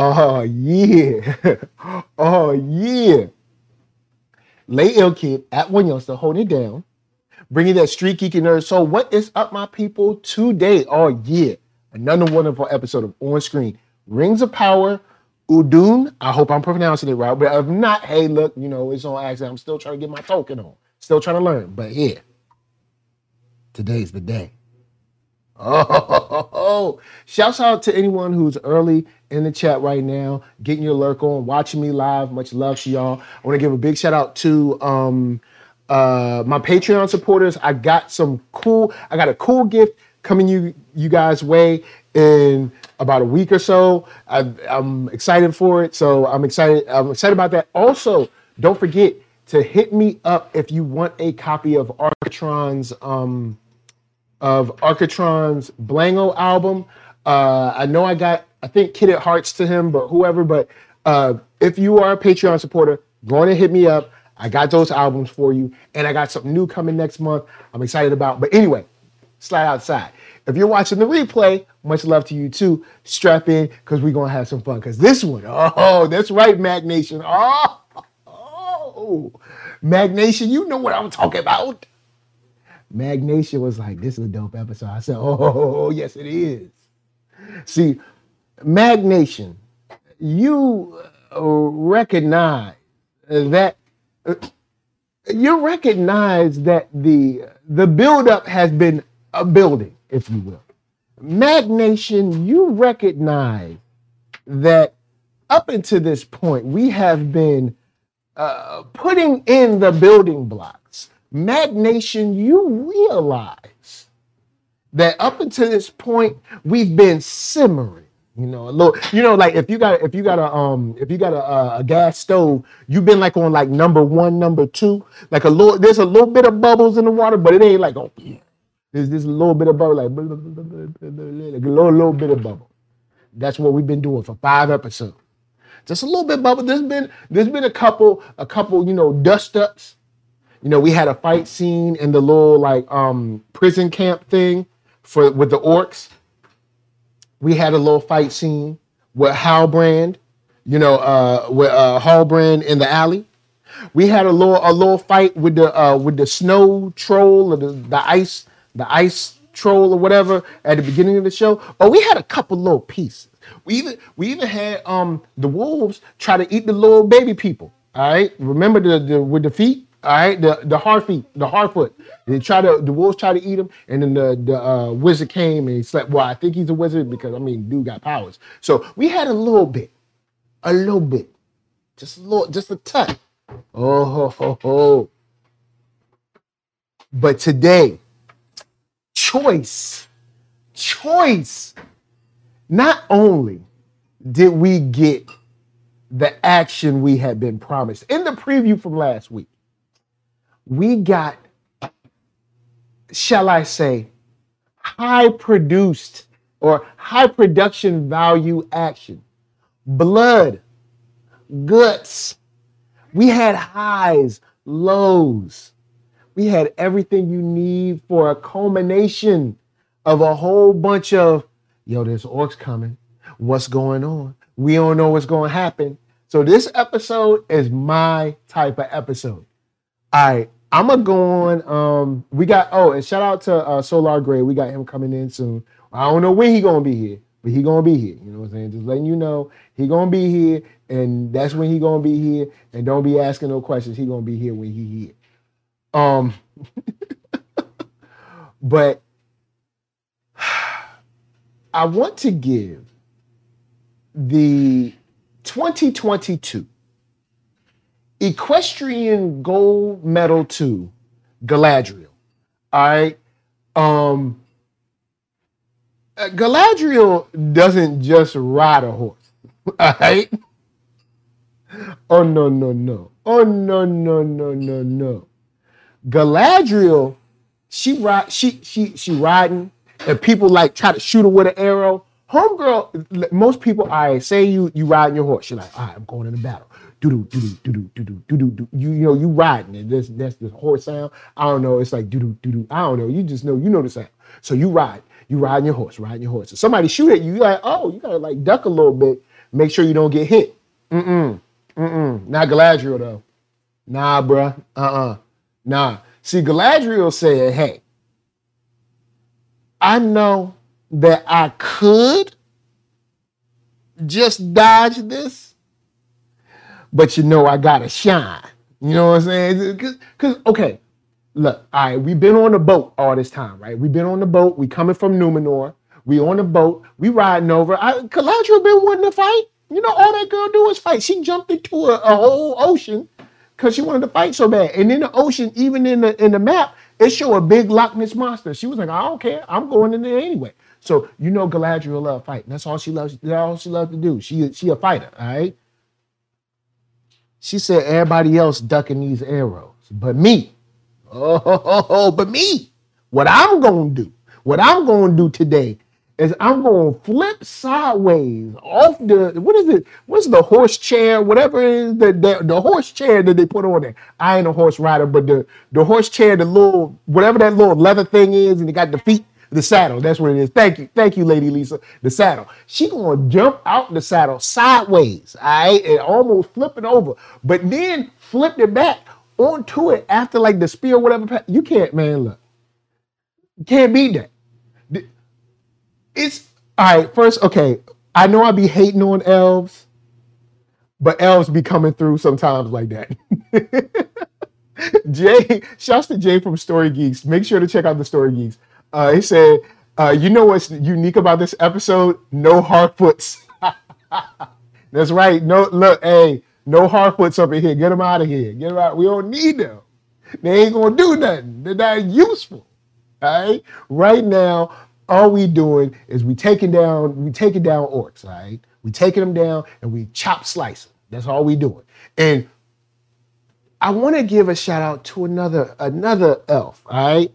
Oh yeah. oh yeah. Lay Ill Kid at One Youngster holding it down. Bringing that street geeky nerd. So what is up, my people? Today, oh yeah, another wonderful episode of On Screen. Rings of Power, Udun. I hope I'm pronouncing it right. But if not, hey, look, you know, it's on accident. I'm still trying to get my token on. Still trying to learn. But yeah, today's the day. Oh, shouts out to anyone who's early in the chat right now, getting your lurk on, watching me live. Much love to y'all. I want to give a big shout out to um, uh, my Patreon supporters. I got some cool, I got a cool gift coming you you guys way in about a week or so. I, I'm excited for it. So I'm excited. I'm excited about that. Also, don't forget to hit me up if you want a copy of Architron's um, of Architron's Blango album. Uh, I know I got, I think Kid at Hearts to him, but whoever. But uh, if you are a Patreon supporter, go on and hit me up. I got those albums for you, and I got something new coming next month. I'm excited about. But anyway, slide outside. If you're watching the replay, much love to you too. Strap in because we're gonna have some fun. Because this one, oh, that's right, Mag Nation. Oh, oh, Mag Nation, you know what I'm talking about. Mag Nation was like, "This is a dope episode." I said, "Oh, yes, it is." See, Magnation, you uh, recognize that uh, you recognize that the the buildup has been a building, if you will. Magnation, you recognize that up until this point, we have been uh, putting in the building blocks. Mag Nation, you realize that up until this point, we've been simmering. You know, a little. You know, like if you got if you got a um if you got a, a, a gas stove, you've been like on like number one, number two. Like a little, there's a little bit of bubbles in the water, but it ain't like oh, there's this little bit of bubble, like, like a little little bit of bubble. That's what we've been doing for five episodes. Just a little bit bubble. There's been there's been a couple a couple you know dust ups. You know, we had a fight scene in the little like um prison camp thing for with the orcs we had a little fight scene with Halbrand, you know, uh, with uh, Halbrand in the alley. We had a little a little fight with the uh, with the snow troll or the, the ice the ice troll or whatever at the beginning of the show. Oh, we had a couple little pieces. We even we even had um the wolves try to eat the little baby people. All right, remember the, the with the feet. All right, the the hard feet, the hard foot. They try to the wolves try to eat him, and then the the uh, wizard came and he slept. Well, I think he's a wizard because I mean, dude got powers. So we had a little bit, a little bit, just a little, just a touch. Oh ho ho ho! But today, choice, choice. Not only did we get the action we had been promised in the preview from last week we got, shall I say, high produced or high production value action. Blood, guts. We had highs, lows. We had everything you need for a culmination of a whole bunch of, yo, there's orcs coming. What's going on? We don't know what's going to happen. So this episode is my type of episode. All right, I'm gonna go on. Um, we got oh, and shout out to uh, Solar Gray. We got him coming in soon. I don't know when he gonna be here, but he gonna be here. You know what I'm saying? Just letting you know he gonna be here, and that's when he gonna be here. And don't be asking no questions. He gonna be here when he here. Um, but I want to give the 2022 equestrian gold medal to Galadriel. All right. Um, uh, Galadriel doesn't just ride a horse. All right. Oh no no no. Oh no no no no no. Galadriel, she ride she she she riding, and people like try to shoot her with an arrow. Homegirl, most people, I say you you riding your horse. You're like, all right, I'm going into battle do do do do do do do do do. You you know you riding it. That's that's the horse sound. I don't know. It's like do do do do. I don't know. You just know you know the sound. So you ride. You riding your horse. Riding your horse. So somebody shoot at you. You like oh you gotta like duck a little bit make sure you don't get hit. Mm-mm. Mm-mm. Not Galadriel though. Nah, bruh. Uh-uh. Nah. See, Galadriel said, hey, I know that I could just dodge this, but you know I gotta shine. You know what I'm saying? Cause, Cause, okay, look, all right, we've been on the boat all this time, right? We've been on the boat, we coming from Numenor, we on the boat, we riding over. I, Galadriel been wanting to fight. You know, all that girl do is fight. She jumped into a, a whole ocean because she wanted to fight so bad. And in the ocean, even in the in the map, it show a big Loch Ness monster. She was like, I don't care. I'm going in there anyway. So you know Galadriel love fighting. That's all she loves. That's all she loves to do. She she a fighter, all right? She said everybody else ducking these arrows, but me. Oh, but me. What I'm gonna do, what I'm gonna do today is I'm gonna flip sideways off the what is it? What's the horse chair? Whatever it is the, the the horse chair that they put on there. I ain't a horse rider, but the the horse chair, the little whatever that little leather thing is, and it got the feet, the saddle. That's what it is. Thank you, thank you, Lady Lisa. The saddle. She gonna jump out the saddle sideways, all right, and almost flipping over, but then flipped it back onto it after like the spear, whatever. You can't, man. Look, you can't beat that. It's all right. First, okay. I know I be hating on elves, but elves be coming through sometimes like that. Jay, shouts to Jay from Story Geeks. Make sure to check out the Story Geeks. Uh, he said, uh, "You know what's unique about this episode? No Harfoots. That's right. No, look, hey, no Harfoots up in here. Get them out of here. Get them out. We don't need them. They ain't gonna do nothing. They're not useful. All right. Right now, all we doing is we taking down, we taking down orcs. All right. We taking them down and we chop slice them. That's all we doing. And I want to give a shout out to another another elf. All right.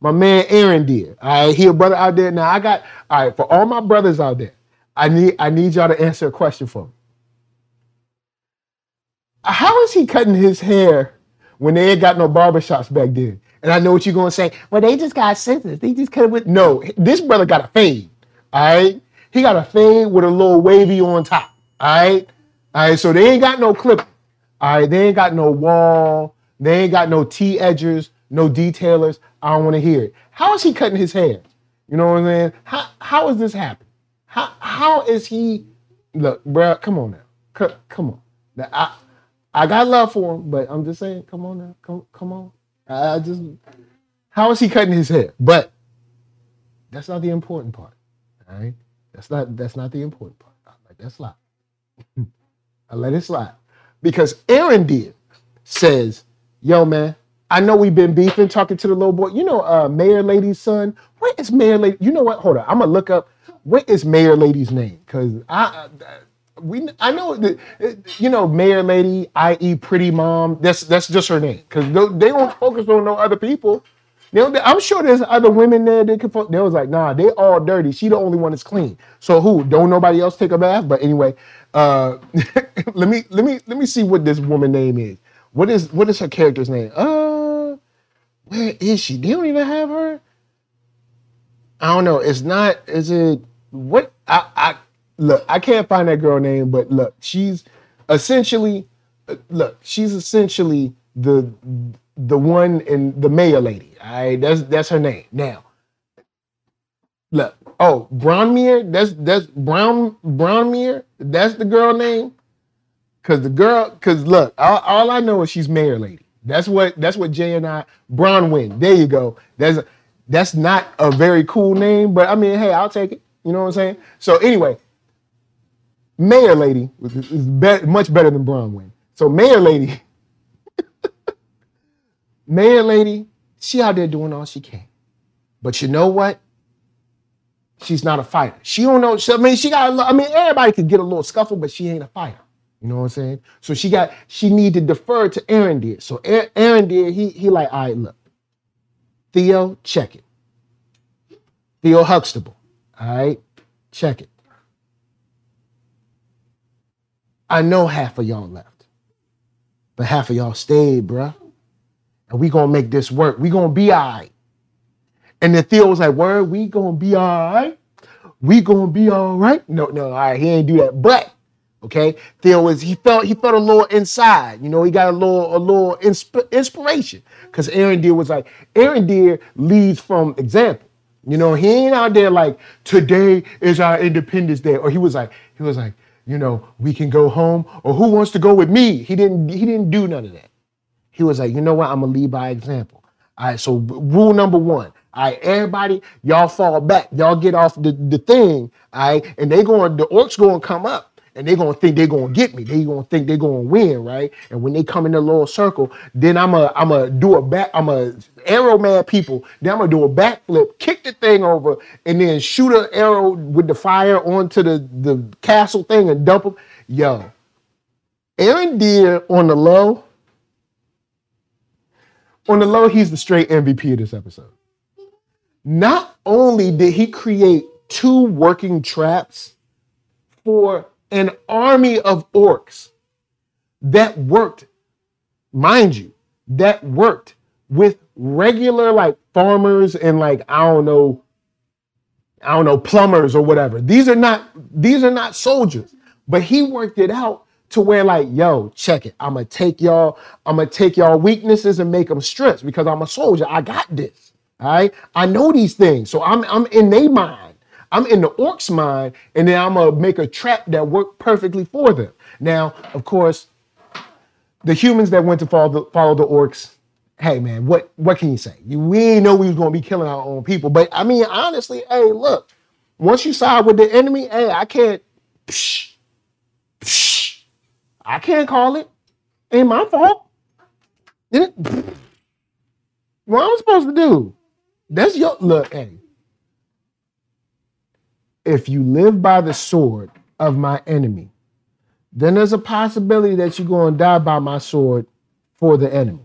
My man Arondir. All right. He a brother out there. Now I got all right, for all my brothers out there, I need I need y'all to answer a question for me. How is he cutting his hair when they ain't got no barbershops back then? And I know what you're gonna say. Well, they just got scissors. They just cut it with no. This brother got a fade. All right, he got a fade with a little wavy on top. All right, all right. So they ain't got no clip. All right, they ain't got no wall. They ain't got no T edgers, no detailers. I don't want to hear it. How is he cutting his hair? You know what I'm saying? How how is this happening? How how is he? Look, bro, come on now. C- come on. Now, I I got love for him, but I'm just saying, come on now, come come on. I I just how is he cutting his hair? But that's not the important part. All right, that's not that's not the important part. I let that slide. I let it slide because Arondir says, "Yo, man, I know we've been beefing, talking to the little boy. You know, uh, Mayor Lady's son. Where is Mayor Lady? You know what? Hold on, I'm gonna look up what is Mayor Lady's name because I." we I know that you know Mayor Lady, i.e. Pretty Mom. That's that's just her name because they, don't focus on no other people. I'm sure there's other women there. They could. They was like, nah, they all dirty. She the only one that's clean. So who? Don't nobody else take a bath? But anyway, uh, let me let me let me see what this woman name is. What is what is her character's name? Uh, where is she? They don't even have her. I don't know. It's not. Is it what? I I look. I can't find that girl name, but look, she's essentially look. She's essentially the the one in the mayor lady. All right, that's that's her name. Now, look. Oh, Brownmere. That's that's Brown Brownmere. That's the girl name. Cause the girl. Cause look, all, all I know is she's mayor lady. That's what that's what Jay and I Bronwyn. There you go. That's that's not a very cool name, but I mean, hey, I'll take it. You know what I'm saying? So anyway, Mayor Lady is be- much better than Bronwyn. So Mayor Lady, Mayor Lady, she out there doing all she can. But you know what? She's not a fighter. She don't know. I mean, she got. I mean, everybody could get a little scuffle, but she ain't a fighter. You know what I'm saying? So she got. She need to defer to Arondir. So Arondir. He he like, all right, look, Theo, check it. Theo Huxtable, all right, check it. I know half of y'all left, but half of y'all stayed, bruh. And we gonna make this work. We gonna be all right. And then Theo was like, word, we gonna be all right. We gonna be all right. No, no, all right, he ain't do that. But Okay, Theo was he felt he felt a little inside. You know, he got a little a little insp- inspiration because Arondir was like Arondir leads from example. You know, he ain't out there like today is our Independence Day, or he was like he was like you know we can go home, or who wants to go with me? He didn't he didn't do none of that. He was like, you know what, I'm gonna lead by example. All right, so rule number one. All right, everybody, y'all fall back. Y'all get off the, the thing. All right, and they going, the orcs going to come up and they're gonna think they're gonna get me. They gonna think they're gonna win, right? And when they come in the little circle, then I'm a I'm a do a back, I'm a arrow man people. Then I'm gonna do a backflip, kick the thing over, and then shoot an arrow with the fire onto the, the castle thing and dump them. Yo, Arondir on the low. On the low, he's the straight MVP of this episode. Not only did he create two working traps for an army of orcs that worked, mind you, that worked with regular like farmers and like I don't know, I don't know, plumbers or whatever. These are not these are not soldiers, but he worked it out to where like, yo, check it. I'm gonna take y'all, I'm gonna take y'all weaknesses and make them strengths because I'm a soldier. I got this. All right. I know these things. So I'm I'm in their mind. I'm in the orc's mind, and then I'm gonna make a trap that worked perfectly for them. Now, of course, the humans that went to follow the, follow the orcs, hey man, what what can you say? You, we didn't know we was gonna be killing our own people, but I mean, honestly, hey, look, once you side with the enemy, hey, I can't, psh, psh, I can't call it. Ain't my fault. It, what am I supposed to do? That's your look, hey if you live by the sword of my enemy, then there's a possibility that you're going to die by my sword for the enemy.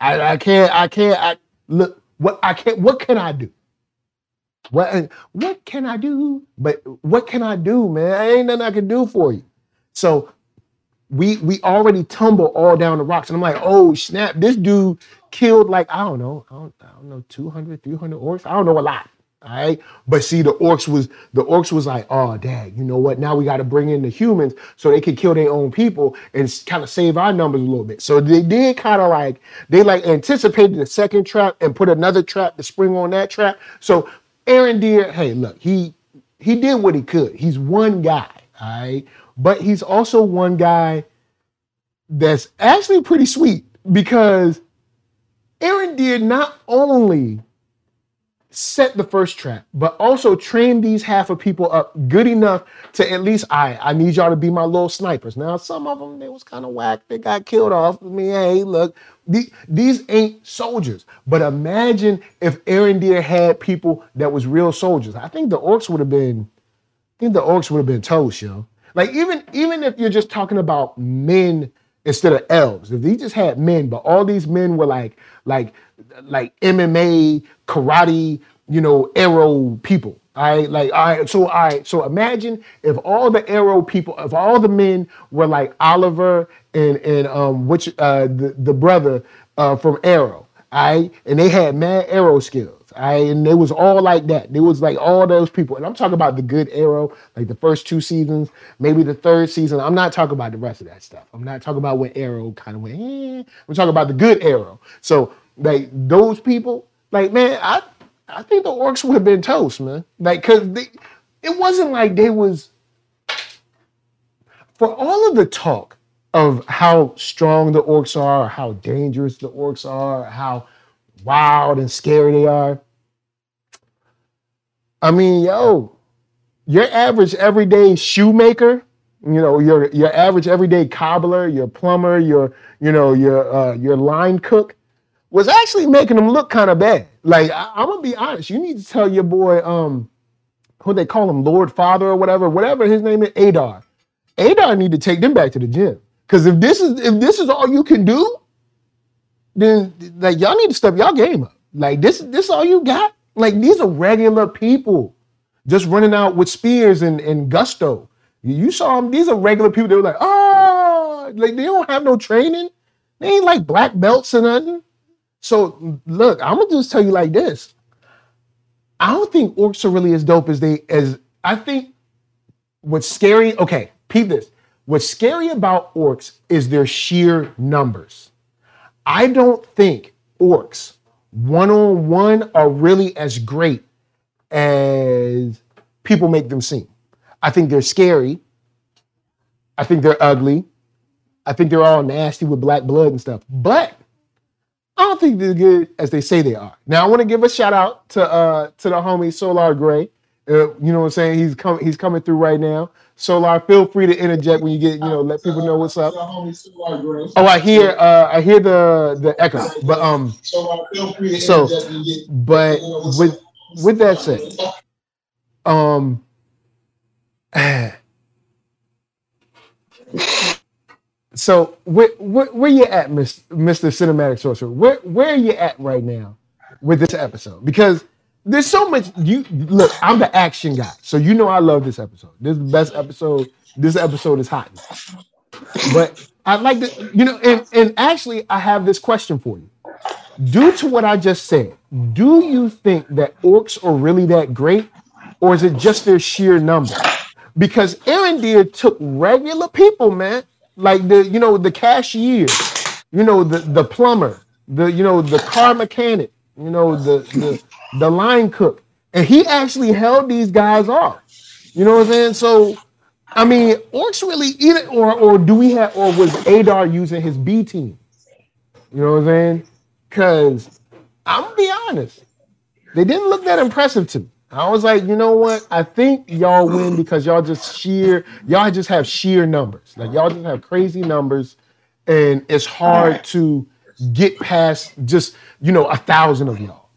I, I can't, I can't, I look, what I can't, what can I do? What, what can I do? But what can I do, man? I ain't nothing I can do for you. So we we already tumble all down the rocks. And I'm like, oh snap, this dude killed like, I don't know, I don't, I don't know, 200, 300 orcs. I don't know a lot. All right. But see, the orcs was the orcs was like, oh dad, you know what? Now we got to bring in the humans so they could kill their own people and kind of save our numbers a little bit. So they did kind of like they like anticipated the second trap and put another trap to spring on that trap. So Arondir, hey, look, he he did what he could. He's one guy, all right, but he's also one guy that's actually pretty sweet because Arondir not only set the first trap, but also train these half of people up good enough to at least I I need y'all to be my little snipers. Now some of them they was kind of whack, they got killed off. I mean, hey, look, these, these ain't soldiers. But imagine if Arondir had people that was real soldiers. I think the orcs would have been, I think the orcs would have been toast, yo. Like even even if you're just talking about men instead of elves, if he just had men, but all these men were like like like MMA, karate, you know, arrow people. All right, like all right, so all right, so imagine if all the arrow people, if all the men were like Oliver and and um which uh the, the brother uh from Arrow, all right, and they had mad arrow skills. I and it was all like that. There was like all those people, and I'm talking about the good Arrow, like the first two seasons, maybe the third season. I'm not talking about the rest of that stuff. I'm not talking about when Arrow kind of went. Eh. I'm talking about the good Arrow. So like those people, like man, I I think the orcs would have been toast, man. Like cause they, it wasn't like they was for all of the talk of how strong the orcs are, how dangerous the orcs are, how wild and scary they are. I mean, yo, your average everyday shoemaker, you know, your your average everyday cobbler, your plumber, your you know your uh, your line cook, was actually making them look kind of bad. Like I, am gonna be honest, you need to tell your boy, um, who they call him, Lord Father or whatever, whatever his name is, Adar. Adar need to take them back to the gym. Cause if this is if this is all you can do, then like y'all need to step y'all game up. Like this is this all you got? Like these are regular people just running out with spears and, and gusto. You saw them, these are regular people. They were like, oh, like they don't have no training. They ain't like black belts or nothing. So look, I'm gonna just tell you like this. I don't think orcs are really as dope as they as I think what's scary. Okay, peep this. What's scary about orcs is their sheer numbers. I don't think orcs one on one are really as great as people make them seem. I think they're scary. I think they're ugly. I think they're all nasty with black blood and stuff. But I don't think they're good as they say they are. Now I want to give a shout out to uh to the homie Solar Gray. Uh, you know what I'm saying? He's coming he's coming through right now. Solar, feel free to interject when you get, you know, let people know what's up. Oh, I hear uh I hear the the echo. But um so but with with that said, um so where, where, where you at, Mr. Cinematic Sorcerer? Where where are you at right now with this episode? Because there's so much. You look, I'm the action guy, so you know I love this episode. This is the best episode. This episode is hot. But I'd like to, you know, and, and actually, I have this question for you. Due to what I just said, do you think that orcs are really that great, or is it just their sheer number? Because Arondir took regular people, man, like the you know the cashier, you know the the plumber, the you know the car mechanic, you know the the the line cook, and he actually held these guys off. You know what I'm saying? So, I mean, orcs really either or or do we have or was Adar using his B team? You know what I'm saying? Because I'm gonna be honest, they didn't look that impressive to me. I was like, you know what? I think y'all win because y'all just sheer, y'all just have sheer numbers. Like y'all just have crazy numbers, and it's hard to get past just you know a thousand of y'all.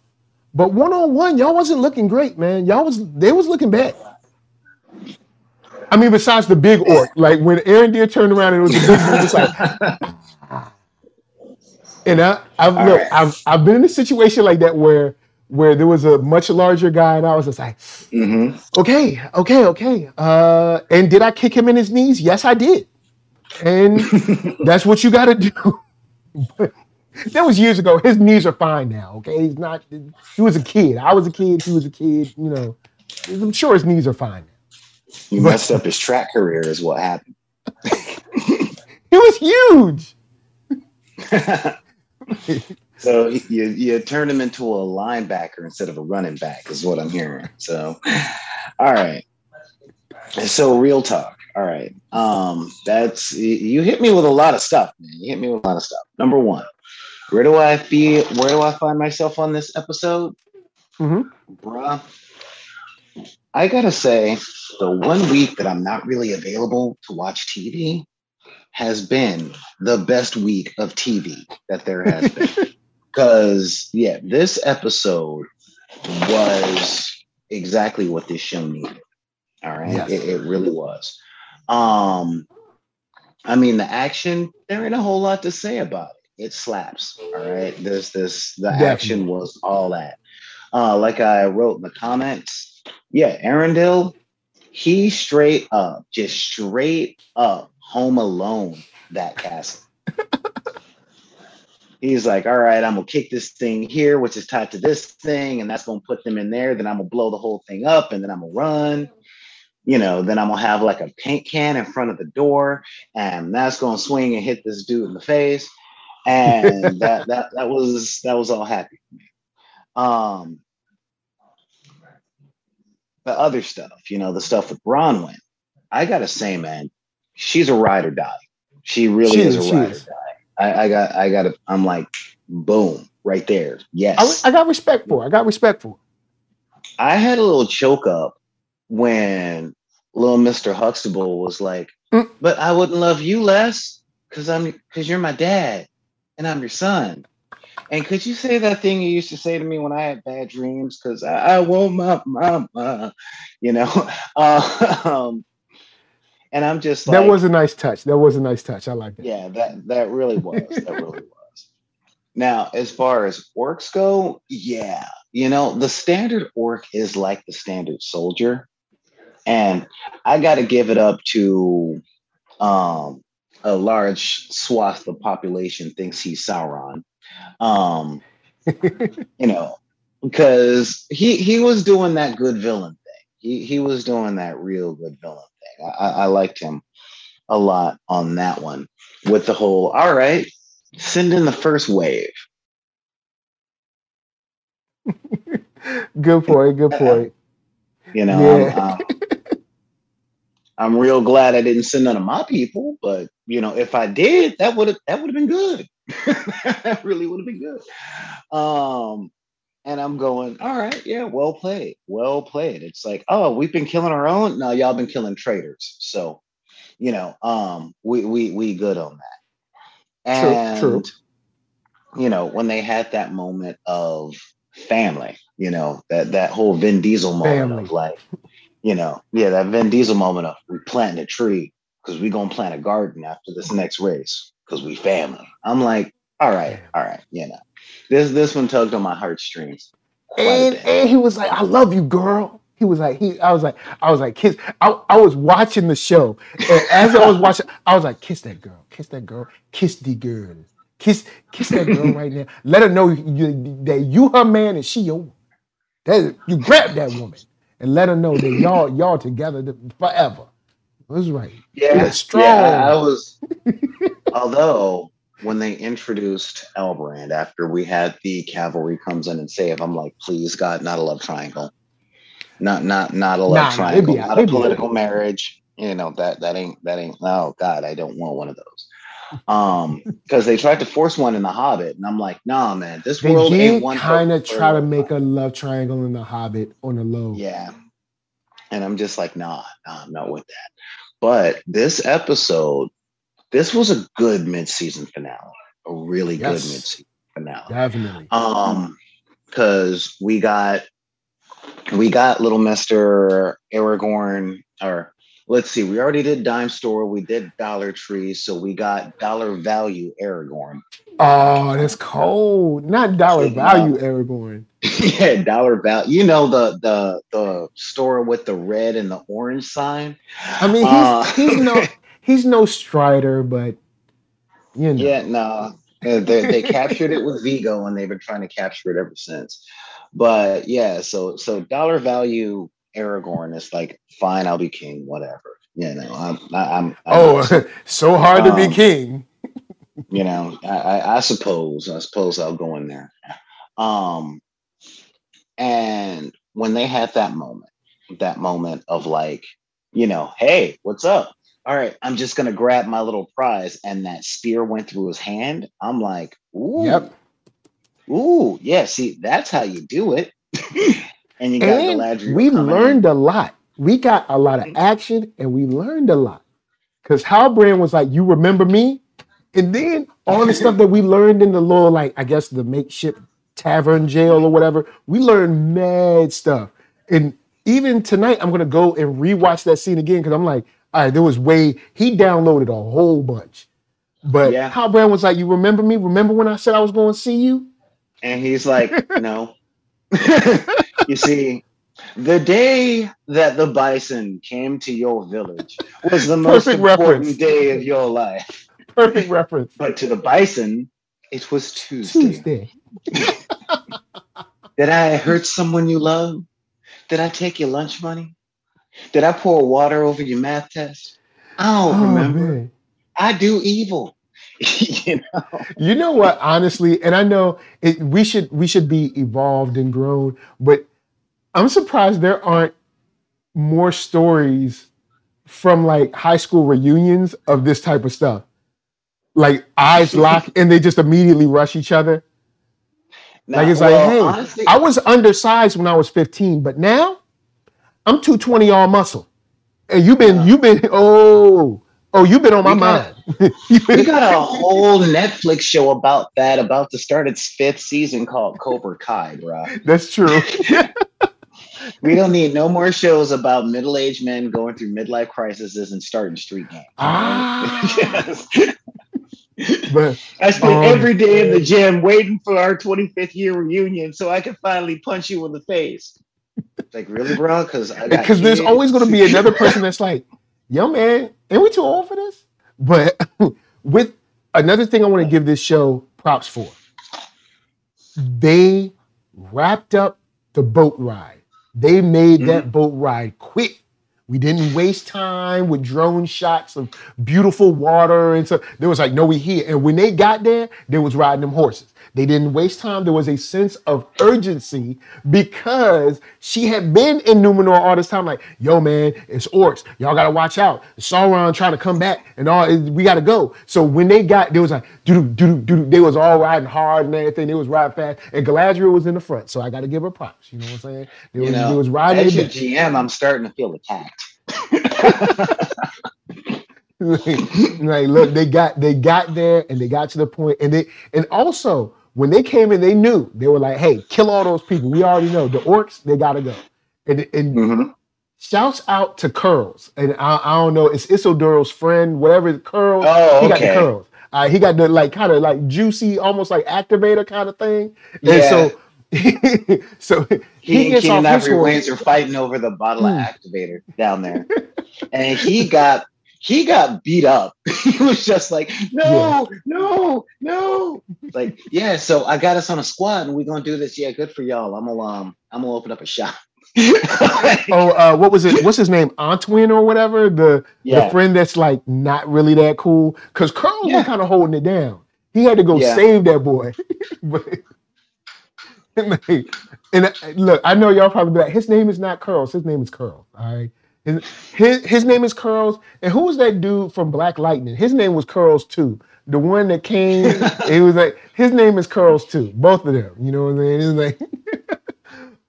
But one on one, y'all wasn't looking great, man. Y'all was they was looking bad. I mean, besides the big orc, like when Arondir turned around and it was the big one, it's like. And I, I've look, right. I've I've been in a situation like that where where there was a much larger guy, and I was just like, mm-hmm. okay, okay, okay. Uh, and did I kick him in his knees? Yes, I did. And that's what you got to do. but that was years ago. His knees are fine now. Okay, he's not. He was a kid. I was a kid. He was a kid. You know, I'm sure his knees are fine now. Messed up his track career, is what happened. he was huge. So you you turned him into a linebacker instead of a running back, is what I'm hearing. So, all right. So real talk. All right. Um, that's you hit me with a lot of stuff, man. You hit me with a lot of stuff. Number one, where do I feel? Where do I find myself on this episode, mm-hmm. bruh? I gotta say, the one week that I'm not really available to watch TV has been the best week of TV that there has been. Because, yeah, this episode was exactly what this show needed. All right. Yes. It, it, really was. Um, I mean, the action, there ain't a whole lot to say about it. It slaps. All right. This, this, the Definitely. action was all that. Uh, like I wrote in the comments, yeah, Arondir, he straight up, just straight up home alone that castle he's like, all right, I'm gonna kick this thing here, which is tied to this thing, and that's gonna put them in there. Then I'm gonna blow the whole thing up, and then I'm gonna run. You know, then I'm gonna have like a paint can in front of the door, and that's gonna swing and hit this dude in the face. And that that that was that was all happy for me. Um, the other stuff, you know, the stuff with Bronwyn, I gotta say, man, she's a ride or die. She really she is, is a ride or die. I, I got, I got, I'm like, boom, right there. Yes, I, I got respect for. I got respect for. I had a little choke up when little Mister Huxtable was like, mm. "But I wouldn't love you less because I'm because you're my dad and I'm your son." And could you say that thing you used to say to me when I had bad dreams? Because I, I want my mama, you know. Uh, um, and I'm just like, that was a nice touch. That was a nice touch. I like that. Yeah, that that really was. that really was. Now, as far as orcs go, yeah, you know, the standard orc is like the standard soldier. And I got to give it up to um, a large swath of the population thinks he's Sauron. Um, you know, because he he was doing that good villain thing. He he was doing that real good villain I, I liked him. a lot on that one with the whole, all right, send in the first wave. good point. Good point. You know, Yeah. I'm, um, I'm real glad I didn't send none of my people, but you know, if I did, that would have that would have been good. that really would have been good. Um, and I'm going, all right, yeah, well played, well played. It's like, oh, we've been killing our own. No, y'all been killing traitors. So, you know, um, we we we good on that. True, true. you know, when they had that moment of family, you know, that that whole Vin Diesel moment Family. of like, you know, yeah, that Vin Diesel moment of we planting a tree because we gonna plant a garden after this next race because we family. I'm like, all right, all right, you know, this this one tugged on my heartstrings. And and he was like, "I love you, girl." He was like, he. I was like, I was like, kiss. I, I was watching the show, and as I was watching, I was like, kiss that girl, kiss that girl, kiss the girl, kiss, kiss that girl right now. Let her know you, that you her man and she your. That you grab that woman and let her know that y'all y'all together forever. That's right. Yeah, strong. Yeah, I was. although when they introduced Elbrand after we had the cavalry comes in and save, I'm like, please God, not a love triangle, not not not a love Nah, triangle, not a political marriage. You know that that ain't that ain't. Oh God, I don't want one of those. Um, because they tried to force one in the Hobbit, and I'm like, nah, man, this They world ain't one. kind of try to make a love triangle in the Hobbit on the low. Yeah. And I'm just like, nah, nah, I'm not with that. But this episode, this was a good mid-season finale. A really Yes. good mid-season finale. Definitely. Um, because we got we got little Mr. Aragorn, or let's see, we already did Dime Store, we did Dollar Tree, so we got dollar value Aragorn. Oh, that's cold. Not dollar value, Aragorn. yeah, dollar value. You know the the the store with the red and the orange sign. I mean, he's Uh, he's no he's no Strider, but you know. Yeah, no, they, they captured it with Viggo, and they've been trying to capture it ever since. But yeah, so so dollar value Aragorn is like fine, I'll be king, whatever. You know, I'm I, I'm, I'm Oh, so hard to be Um, king. you know, I, I, I suppose I suppose I'll go in there. Um, and when they had that moment, that moment of like, you know, hey, what's up? All right, I'm just gonna grab my little prize, and that spear went through his hand. I'm like, ooh, Yep. ooh, yeah. See, that's how you do it. and you got And Galadriel we coming in. learned a lot. We got a lot of Mhm. action and we learned a lot. Because Halbrand was like, You remember me? And then all the stuff that we learned in the little, like, I guess the makeshift tavern jail or whatever, we learned mad stuff. And even tonight, I'm gonna go and rewatch that scene again because I'm like, all right, there was way he downloaded a whole bunch. But Yeah. Halbrand was like, You remember me? Remember when I said I was gonna see you? And he's like, no. you see, the day that the bison came to your village was the most Perfect important reference. day of your life. Perfect reference. But to the bison, it was Tuesday. Tuesday. Did I hurt someone you love? Did I take your lunch money? Did I pour water over your math test? I don't Oh, remember. man. I do evil. you know? You know what? Honestly, and I know it, we should we should be evolved and grown, but I'm surprised there aren't more stories from like high school reunions of this type of stuff. Like eyes lock and they just immediately rush each other. Like, it's like, hey, honestly, I was undersized when I was 15, but now I'm 220 all muscle. And you've been Yeah. you've been oh oh you've been on my We mind. You've we got a whole Netflix show about that, about to start its fifth season called Cobra Kai, bro. That's true. We don't need no more shows about middle-aged men going through midlife crises and starting street gangs. Ah. yes. but I spent Um, every day in the gym waiting for our 25th year reunion so I could finally punch you in the face. Like, really, bro? Because because there's always going to be another person that's like, "Yo, man, ain't we too old for this?" But with another thing, I want to give this show props for. They wrapped up the boat ride. They made mm-hmm. that boat ride quick We didn't waste time with drone shots of beautiful water and so there was like, no, we here. And when they got there, they was riding them horses. They didn't waste time. There was a sense of urgency because she had been in Numenor all this time. Like, yo, man, it's orcs. Y'all gotta watch out. Sauron trying to come back and all. We gotta go. So when they got, there was like, doo doo doo. They was all riding hard and everything. They was riding fast. And Galadriel was in the front. So I gotta give her props. You know what I'm saying? They You was, know, they was riding. as your GM, I'm starting to feel attacked. like look they got they got there and they got to the point and they and also when they came in they knew. They were like hey kill all those people. We already know. The orcs they gotta go. And, and Mhm. shouts out to curls. And i, I don't know it's isildur's friend whatever curls Oh, okay. he got the curls. Uh, he got the like kind of like juicy almost like activator kind of thing. And Yeah. so so He, he and gets Keenan off his Ivory horse. Are fighting over the bottle of Hmm. activator down there, and he got he got beat up. he was just like, no, no, no. Like, yeah. So I got us on a squad, and we're gonna do this. Yeah, good for y'all. I'm gonna um, I'm gonna open up a shop. oh uh what was it what's his name Antoine or whatever the yeah, the friend that's like not really that cool because Curl Yeah. was kind of holding it down. He had to go Yeah. save that boy. but like, and uh, look, I know y'all probably be like, his name is not Curls. His name is Curls. All right. His, his, his name is Curls. And who was that dude from Black Lightning? His name was Curls too. The one that came, it was like his name is Curls too. Both of them. You know what I'm saying? It's like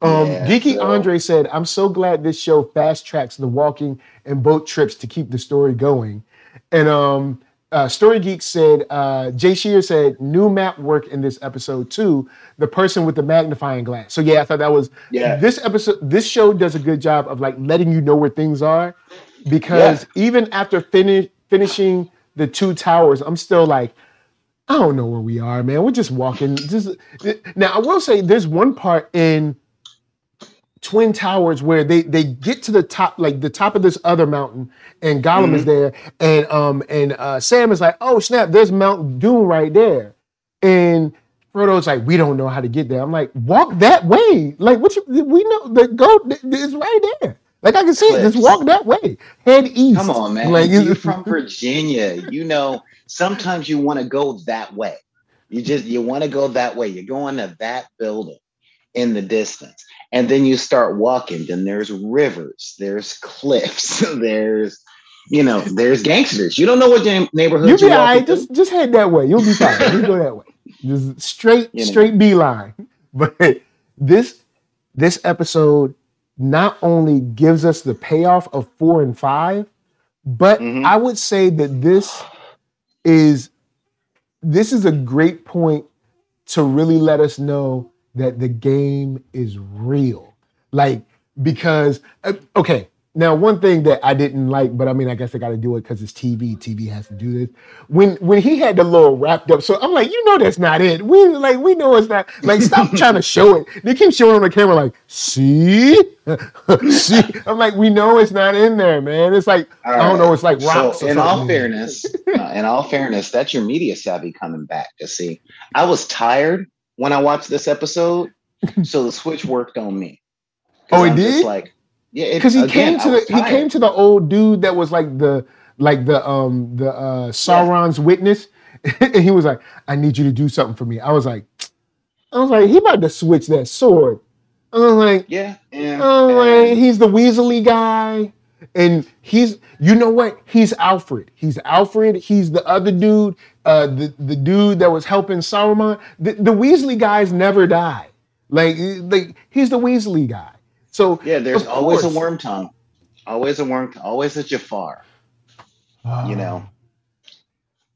Um, Yeah, Geeky so- Andre said, I'm so glad this show fast tracks the walking and boat trips to keep the story going. And um, uh, Story Geek said, uh, Jay Shear said, new map work in this episode too. The person with the magnifying glass. So yeah, I thought that was yeah, this episode. This show does a good job of like letting you know where things are, because even after finish finishing the two towers, I'm still like, I don't know where we are, man. We're just walking. Just now, I will say there's one part in Twin Towers where they they get to the top, like the top of this other mountain, and Gollum is there, and um and uh, Sam is like, oh snap, there's Mount Doom right there, and Frodo's like, we don't know how to get there. I'm like, walk that way. Like, what you we know the go is right there. Like I can see it. Just walk that way. Head east. Come on, man. Like You're from Virginia. You know, sometimes you want to go that way. You just you want to go that way. You're going to that building in the distance. And then you start walking, then there's rivers, there's cliffs, there's you know, there's gangsters. You don't know what neigh- neighborhood You'll be all walking right. Just just head that way. You'll be fine. You go that way. Just straight You know. straight beeline. But this this episode not only gives us the payoff of four and five, but Mhm. I would say that this is this is a great point to really let us know that the game is real. Like because uh, okay, now one thing that I didn't like, but I mean I guess I got to do it because it's TV. TV has to do this. When when he had the little wrapped up, so I'm like, you know that's not it. We like we know it's not. Like stop trying to show it. They keep showing on the camera like, see, see. I'm like, we know it's not in there, man. It's like All I don't right. know. It's like rocks. So, in all fairness, uh, in all fairness, that's your media savvy coming back. You see, I was tired when I watched this episode, so the switch worked on me. Oh, it I'm did? Like, yeah, because he again, came to the was he came to the old dude that was like the like the um the uh Sauron's witness, and he was like, "I need you to do something for me." I was like, I was like, he about to switch that sword. I was like, Yeah, yeah. oh, like, he's the Weasley guy, and he's you know what? He's Alfred. He's Alfred. He's the other dude, uh, the the dude that was helping Saruman. The, the Weasley guys never die. Like like he's the Weasley guy. So yeah, there's always a worm tongue, always a worm, always a Jafar. you know.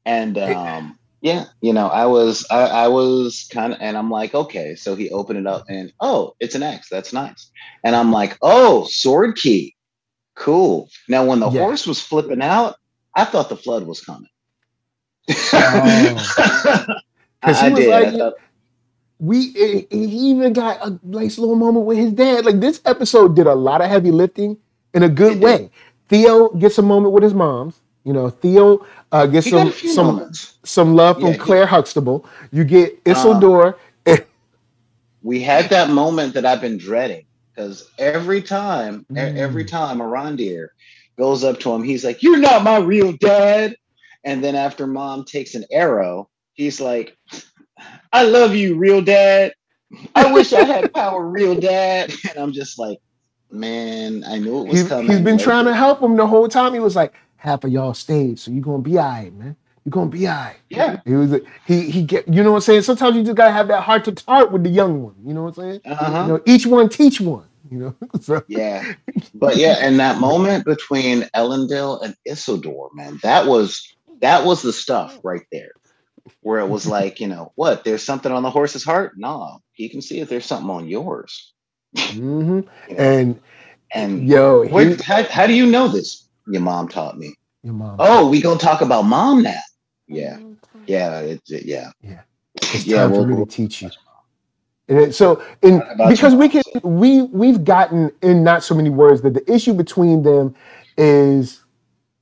And um, yeah, you know, I was I, I was kind of, and I'm like, okay, so he opened it up, and oh, it's an X. That's nice. And I'm like, oh, sword key, cool. Now, when the Yeah. horse was flipping out, I thought the flood was coming. Oh. 'Cause he I was did. like- thought, we he he even got a nice little moment with his dad. Like this episode did a lot of heavy lifting in a good It did. way. Theo gets a moment with his moms. You know, Theo uh, gets he some some moments. some love from Yeah, he- Claire Huxtable. You get Uh-huh. Isildur. We had that moment that I've been dreading because every time, e- every mm. time a Arondir goes up to him, he's like, "You're not my real dad." And then after mom takes an arrow, he's like, "I love you, real dad. I wish I had power, real dad." And I'm just like, man, I knew it was He's, coming. he's been Like, trying to help him the whole time. He was like, half of y'all stayed, so you're gonna be all right, man. You're gonna be all right. Yeah. He was a, he he get you know what I'm saying? Sometimes you just gotta have that heart to heart with the young one. You know what I'm saying? Uh-huh. You know, each one teach one, you know. so Yeah. But yeah, and that moment between Elendil and Isildur, man, that was that was the stuff right there. Where it was like, you know, what? There's something on the horse's heart? No, he can see if there's something on yours. Mm-hmm. You know? and And yo, he- how, how do you know this? Your mom taught me. your mom. Oh, we gonna talk about mom now. Yeah, yeah, it's it, yeah. it's yeah, time we'll- to really we'll- teach you. And it- so, in because we can, we we've gotten in not so many words that the issue between them is,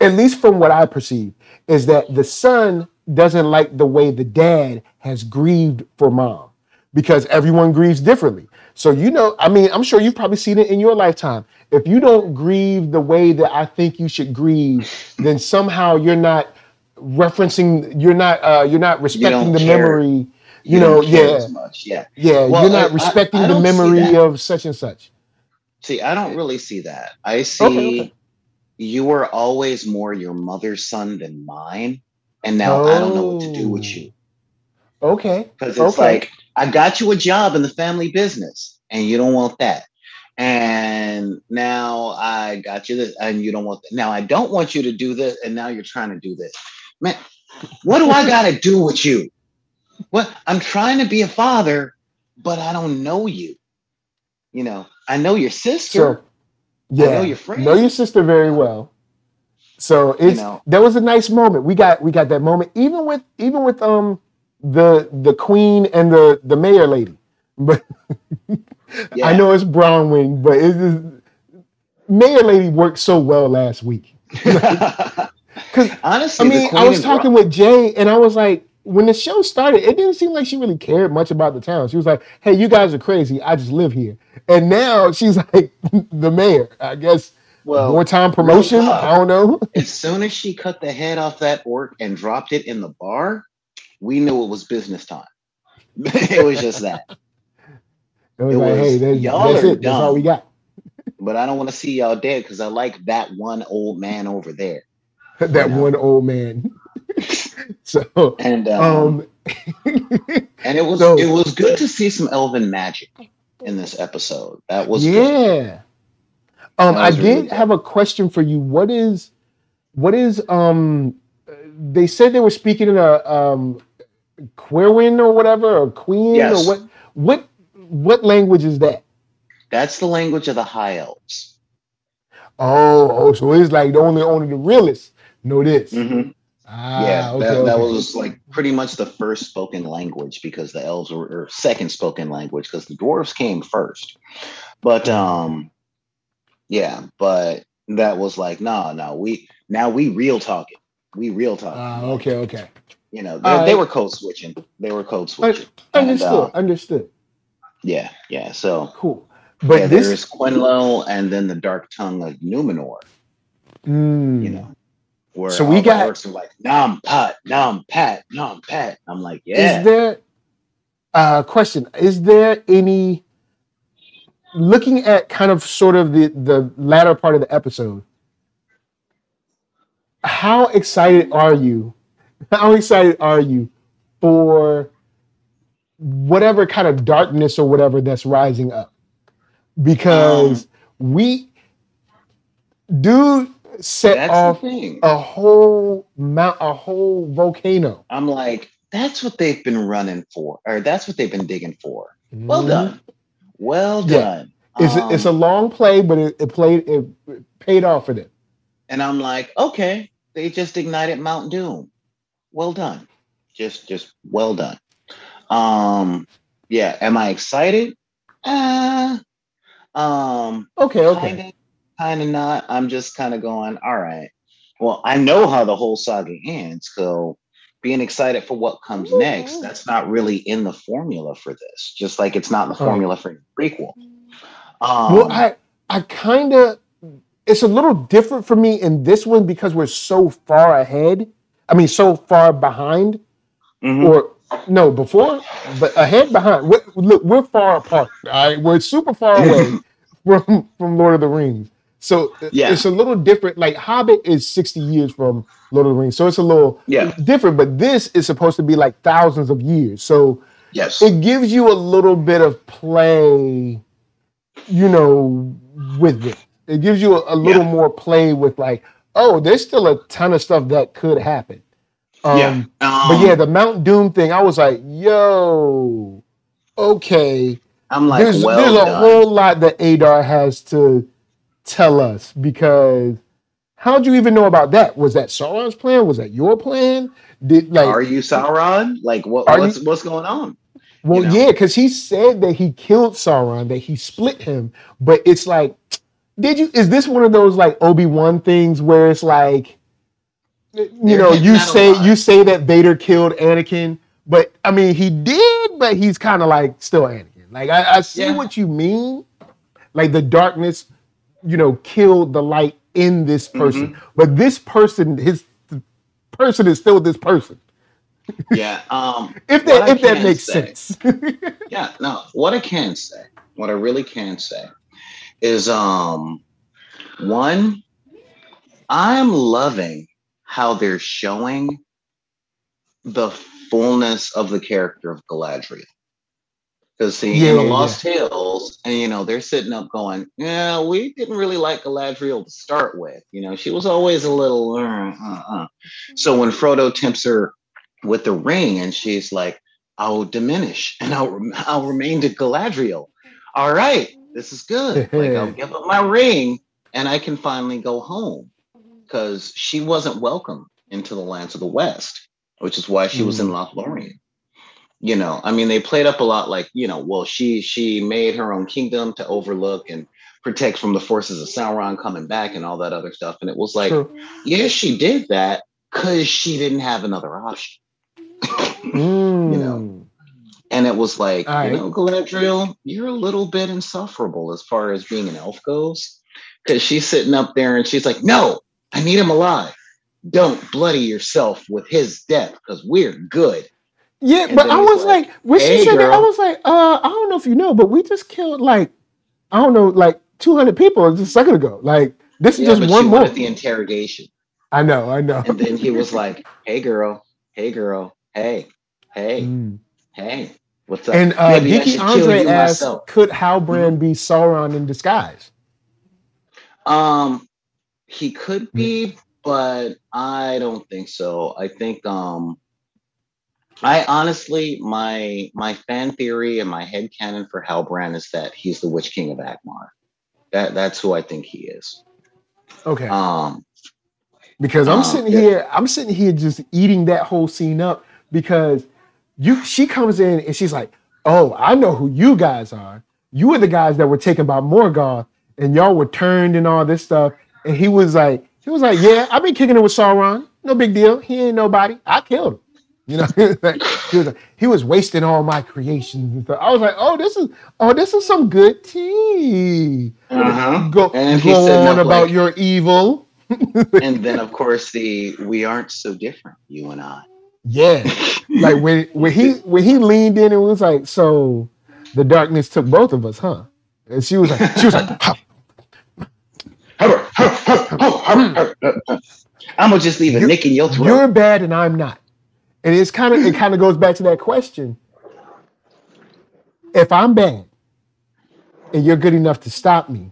at least from what I perceive, is that the son doesn't like the way the dad has grieved for mom because everyone grieves differently. So you know, I mean, I'm sure you've probably seen it in your lifetime. If you don't grieve the way that I think you should grieve, then somehow you're not referencing, you're not, uh, you're not respecting the care. memory. You, know, yeah, as much. Yeah. yeah, Well, you're not I- I- respecting I the don't memory of such and such. See, I don't really see that. I see okay. you were always more your mother's son than mine. And now I don't know what to do with you. Okay. Because it's Oh. Okay. like, I got you a job in the family business and you don't want that. And now I got you this and you don't want that. Now I don't want you to do this and now you're trying to do this. Man, what do I got to do with you? What I'm trying to be a father, but I don't know you. You know, I know your sister. So, yeah, know your friend. know your sister very well. So it's know. that was a nice moment. We got we got that moment even with even with um the the queen and the the mayor lady. But Yeah. I know it's Bronwyn, but it's just, mayor lady worked so well last week. Because Honestly, I mean, I was talking with Jay, and I was like, when the show started, it didn't seem like she really cared much about the town. She was like, "Hey, you guys are crazy. I just live here." And now she's like the mayor. I guess well, more time promotion. I don't know. as soon as she cut the head off that orc and dropped it in the bar, we knew it was business time. it was just that. It was It like, was, "Hey, that's, y'all that's are it. That's all we got." But I don't want to see y'all dead because I like that one old man over there. That one old man. so, And um, um, and it was so- it was good to see some elven magic in this episode. That was good. yeah. Um, That I was really did good. have a question for you. What is, what is um, they said they were speaking in a um, Quirwin or whatever, or Queen Yes. or what? What what language is that? That's the language of the high elves. Oh, oh, so it's like the only only the realists know this. Mhm. Ah, yeah, okay, that, that was like pretty much the first spoken language because the elves were or second spoken language because the dwarves came first. But um yeah, but that was like, no, no, we now we real talking. We real talking. Ah, okay, okay. You know, they, All they were code switching. They were code switching. Un- And, understood. uh, understood. yeah, yeah. So Cool. But yeah, this, there's Quinlo and then the dark tongue of Numenor, Mm. you know. Where So we got- orcs are like nom pat, nom pat, nom pat. I'm like, yeah. Is there uh question? Is there any looking at kind of sort of the the latter part of the episode? How excited are you? How excited are you for whatever kind of darkness or whatever that's rising up? Because we dude set That's off the thing. a whole mount, a whole volcano. I'm like, that's what they've been running for, or that's what they've been digging for. Well Mhm. done. Well Yeah. done. It's a, it's a Um, long play, but it, it played it paid off for them. and I'm like, okay, they just ignited Mount Doom. Well done. Just just well done. Um yeah, am I excited? Uh um Okay, okay. Kind of not. I'm just kind of going, all right. Well, I know how the whole saga ends, so being excited for what comes next, that's not really in the formula for this. Just like it's not in the formula for the prequel. Um, well, I I kind of it's a little different for me in this one because we're so far ahead. I mean, so far behind, mhm. or no, before, but ahead, behind. we look, we're far apart. All right, we're super far away from from Lord of the Rings. So Yeah. it's a little different. Like Hobbit is sixty years from Lord of the Rings, so it's a little Yeah. different. But this is supposed to be like thousands of years. So Yes. it gives you a little bit of play, you know, with it. It gives you a, a little Yeah. more play with like, oh, there's still a ton of stuff that could happen. Um, yeah. but Um, yeah, the Mount Doom thing, I was like, yo, okay. I'm like, there's well there's a done. whole lot that Adar has to tell us because how'd you even know about that? Was that Sauron's plan? Was that your plan? Did like Are you Sauron? Like, what, Are what's what's going on? Well, you know? yeah, because he said that he killed Sauron, that he split him. But it's like, did you? Is this one of those like Obi Wan things where it's like, you They're know, you say you say that Vader killed Anakin, but I mean he did, but he's kind of like still Anakin. Like I, I see Yeah. what you mean. Like the darkness, you know, killed the light in this person, Mm-hmm. but this person, his the person is still this person. Yeah. Um, If that if that makes say- sense. yeah. No. What I can say, what I really can say, is um, one, I'm loving how they're showing the fullness of the character of Galadriel. Because see, in Yeah, the yeah, Lost Tales, and you know, they're sitting up going, "Yeah, we didn't really like Galadriel to start with. You know, she was always a little." Uh, uh, uh. So when Frodo tempts her with the ring, and she's like, "I'll diminish, and I'll rem- I'll remain to Galadriel." All right, this is good. like I'll give up my ring, and I can finally go home because she wasn't welcome into the lands of the West, which is why she was in Lothlorien you know i mean they played up a lot like you know well she she made her own kingdom to overlook and protect from the forces of sauron coming back and all that other stuff and it was like True. yeah she did that because she didn't have another option Mm. know, and it was like All right. you know galadriel you're a little bit insufferable as far as being an elf goes because she's sitting up there and she's like no i need him alive don't bloody yourself with his death because we're good Yeah, And but I was like, like, when she "Hey, said that, I was like, uh, I don't know if you know, but we just killed like, I don't know, like 200 people just a second ago. Like, this is yeah, just one more. the interrogation I know, I know. And then he was like, "Hey, girl. Hey, girl. Hey, hey, Mm. hey. What's up? And uh, Geeky Andre asked, myself." could Halbrand be Sauron in disguise? Um, he could be, but I don't think so. I think um, I honestly, my my fan theory and my head canon for Halbrand is that he's the Witch King of Angmar. That that's who I think he is. Okay. Um, because I'm um, sitting yeah. here, I'm sitting here just eating that whole scene up because you she comes in and she's like, Oh, I know who you guys are. You were the guys that were taken by Morgoth and y'all were turned and all this stuff. And he was like, he was like, Yeah, I've been kicking it with Sauron. No big deal. He ain't nobody. I killed him. You know, he was like, he was wasting all my creations and stuff. I was like, oh, this is oh, this is some good tea. uh-huh. Go, And go on about like- your evil. and then of course the we aren't so different, you and I. Yeah. like when when he when he leaned in and was like, so the darkness took both of us, huh? And she was like, she was like. I'm gonna just leave a You- nick in your throat. you're bad and I'm not. And it's kind of it kind of goes back to that question. If I'm bad and you're good enough to stop me,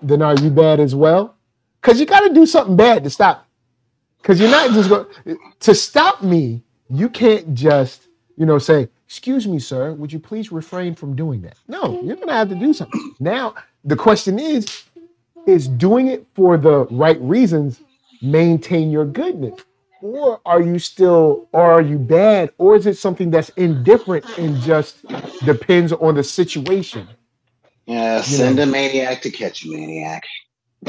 then are you bad as well? Because you got to do something bad to stop. Because you're not just going to stop me. You can't just, you know, say, "Excuse me, sir, would you please refrain from doing that?" No, you're going to have to do something. Now, the question is, is doing it for the right reasons maintain your goodness, or are you still, or are you bad, or is it something that's indifferent and just depends on the situation? yeah, send a maniac to catch a maniac.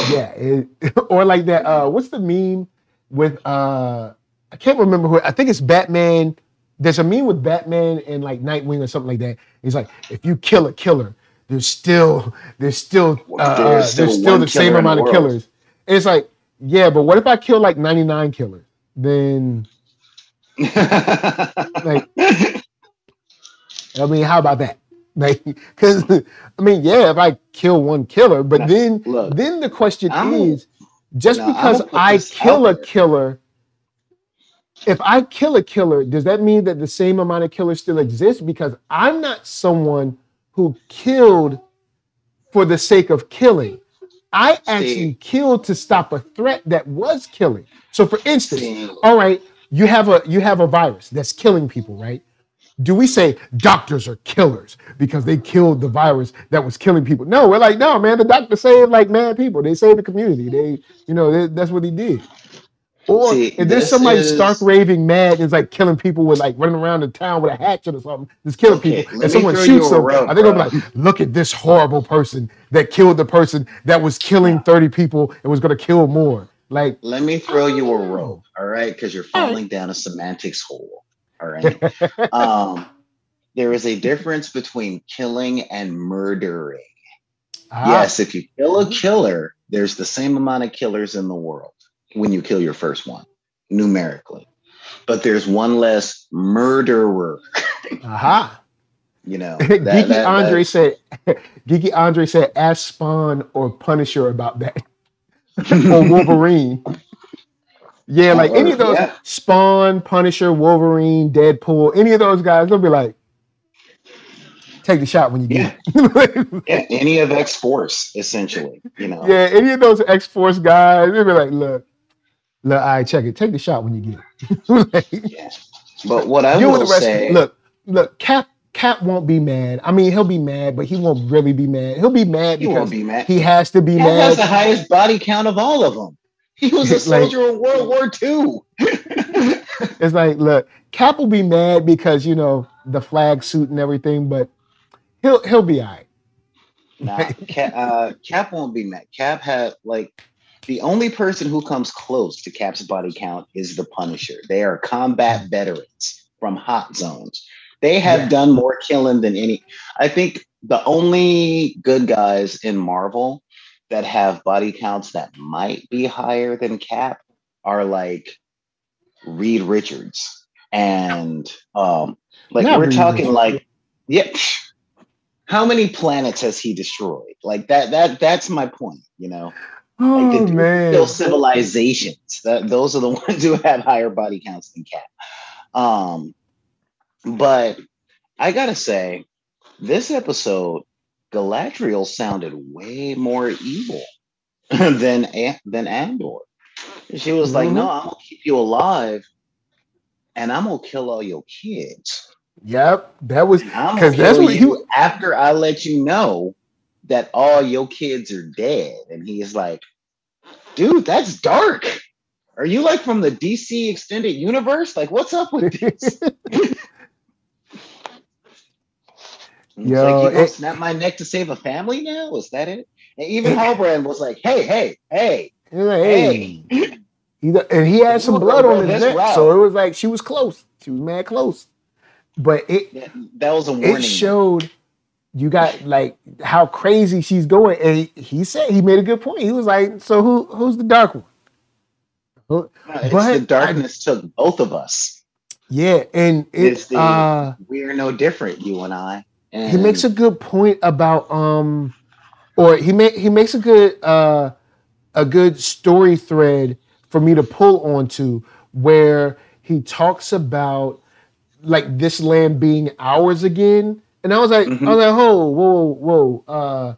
Yeah, it, or like that. Uh, what's the meme with? Uh, I can't remember who. I think it's Batman. There's a meme with Batman and like Nightwing or something like that. He's like, if you kill a killer, there's still there's still uh, There's there's still still, the same in the amount of killers. And it's like, yeah, but what if I kill like 99 killers? Then like I mean, how about that? Like, because I mean, yeah, if I kill one killer, but then Look, then the question I'm- is, just because I kill a killer, if I kill a killer, does that mean that the same amount of killers still exist? Because I'm not someone who killed for the sake of killing. I actually killed to stop a threat that was killing. So, for instance, See, all right, you have a you have a virus that's killing people, right? Do we say doctors are killers because they killed the virus that was killing people? No, we're like, no, man, the doctor saved like mad people. They saved the community. They, you know, they, that's what he did. Or See, if there's somebody is- stark raving mad and is like killing people with like running around the town with a hatchet or something, just killing Okay, people, and someone shoots them, rub, I think I'm like, look at this horrible person that killed the person that was killing 30 people and was gonna kill more. Like, let me throw you a rope, all right? Because you're falling down a semantics hole, all right? um, there is a difference between killing and murdering. ah, Yes, if you kill a killer, there's the same amount of killers in the world when you kill your first one, numerically. But there's one less murderer, aha. you know. Geeky That- that- Andre said, Geeky Andre said, ask Spawn or Punisher about that. or Wolverine. Yeah, like any of those Yeah. Spawn, Punisher, Wolverine, Deadpool, any of those guys, they'll be like, take the shot when you get it. yeah, any of X Force, essentially, you know. yeah, any of those X Force guys, they'll be like, look, look, all right, check it. Take the shot when you get it. Like, Yeah. But what I will the rest. say, Look, look, Cap Cap won't be mad. I mean, he'll be mad, but he won't really be mad. He'll be mad he because be mad. he has to be Cap has mad. the highest body count of all of them. He was a Like- soldier in World War II. It's like, look, Cap will be mad because you know the flag suit and everything, but he'll he'll be all right. Nah, Cap, uh, Cap won't be mad. Cap had like the only person who comes close to Cap's body count is the Punisher. They are combat veterans from hot zones. They have Yeah. done more killing than any. I think the only good guys in Marvel that have body counts that might be higher than Cap are like Reed Richards and um like Not we're Reed talking Richards. like yeah how many planets has he destroyed like that that that's my point you know Oh like the man, kill civilizations. That those are the ones who have higher body counts than Cap um but I gotta say this episode Galadriel sounded way more evil than than Adar. She was like Mhm. no I'm gonna keep you alive and I'm gonna kill all your kids. Yep, that was I'm 'Cause gonna that's what you after I let you know that all your kids are dead. And he's like, dude, that's dark. Are you like from the DC extended universe? Like, what's up with this? Yo, like, you it- snap my neck to save a family now? Is that it? And even Halbrand was like, hey, hey, hey, hey. hey. He- and he had some blood on his neck, so it was like she was close. She was mad close, but it That, that was a warning. it showed you got like how crazy she's going. And he, he said he made a good point. He was like, "So who who's the dark one?" Who- No, it's but the darkness took both of us. Yeah, and It's the- uh, We are no different, you and I. And he makes a good point about um, or he make he makes a good uh a good story thread for me to pull onto where he talks about like this land being ours again. And I was like, Mhm. I was like, whoa, whoa, whoa. Uh,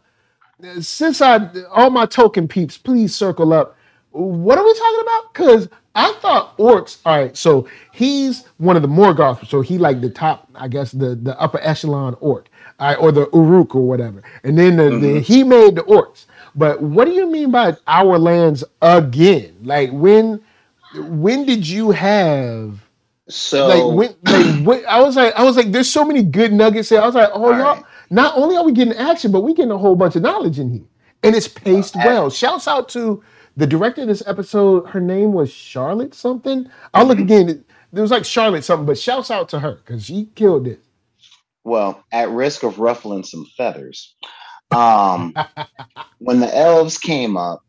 since I all my token peeps, please circle up. What are we talking about? Because I thought orcs. All right, so he's one of the Morgoth, so he like the top, I guess the the upper echelon orc, right, or the Uruk or whatever. And then the, the Mhm. he made the orcs. But what do you mean by our lands again? Like when when did you have so like when like when, I was like I was like there's so many good nuggets here. I was like, oh All y'all, right. not only are we getting action, but we getting a whole bunch of knowledge in here. And it's paced Well, well. Shouts out to the director of this episode. Her name was Charlotte something. I'll look Mhm. again. It, it was like Charlotte something, but shouts out to her because she killed it. well, at risk of ruffling some feathers, Um, when the elves came up,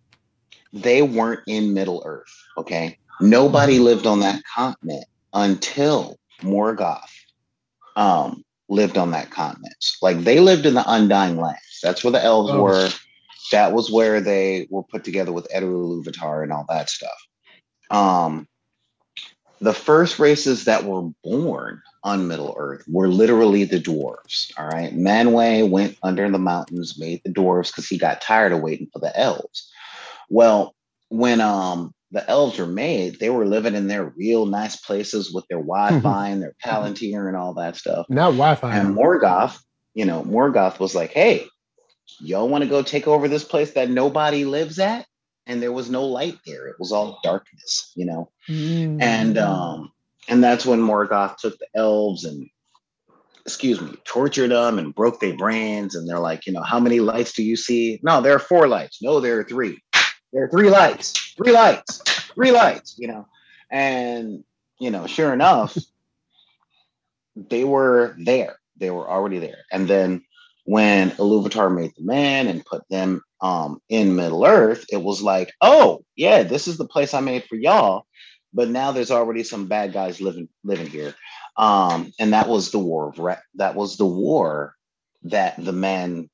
they weren't in Middle Earth. Okay, nobody lived on that continent until Morgoth um, lived on that continent. Like they lived in the Undying Lands. That's where the elves Oh. were. That was where they were put together with Eru Iluvatar and all that stuff. Um, the first races that were born on Middle Earth were literally the dwarves. All right. Manwë went under the mountains, made the dwarves because he got tired of waiting for the elves. Well, when um the elves were made, they were living in their real nice places with their Wi-Fi and their Palantir and all that stuff. Not Wi-Fi. And Morgoth, you know, Morgoth was like, hey, y'all want to go take over this place that nobody lives at? And there was no light there. It was all darkness, you know. Mm. And um, and that's when Morgoth took the elves and excuse me, tortured them and broke their brains. And they're like, you know, how many lights do you see? No, there are four lights. No, there are three. There are three lights, three lights, three lights, you know. And you know, sure enough, they were there. They were already there. And then when Iluvatar made the man and put them um, in Middle Earth, it was like, oh yeah, this is the place I made for y'all. But now there's already some bad guys living living here, um, and that was the war of Ra- that was the war that the men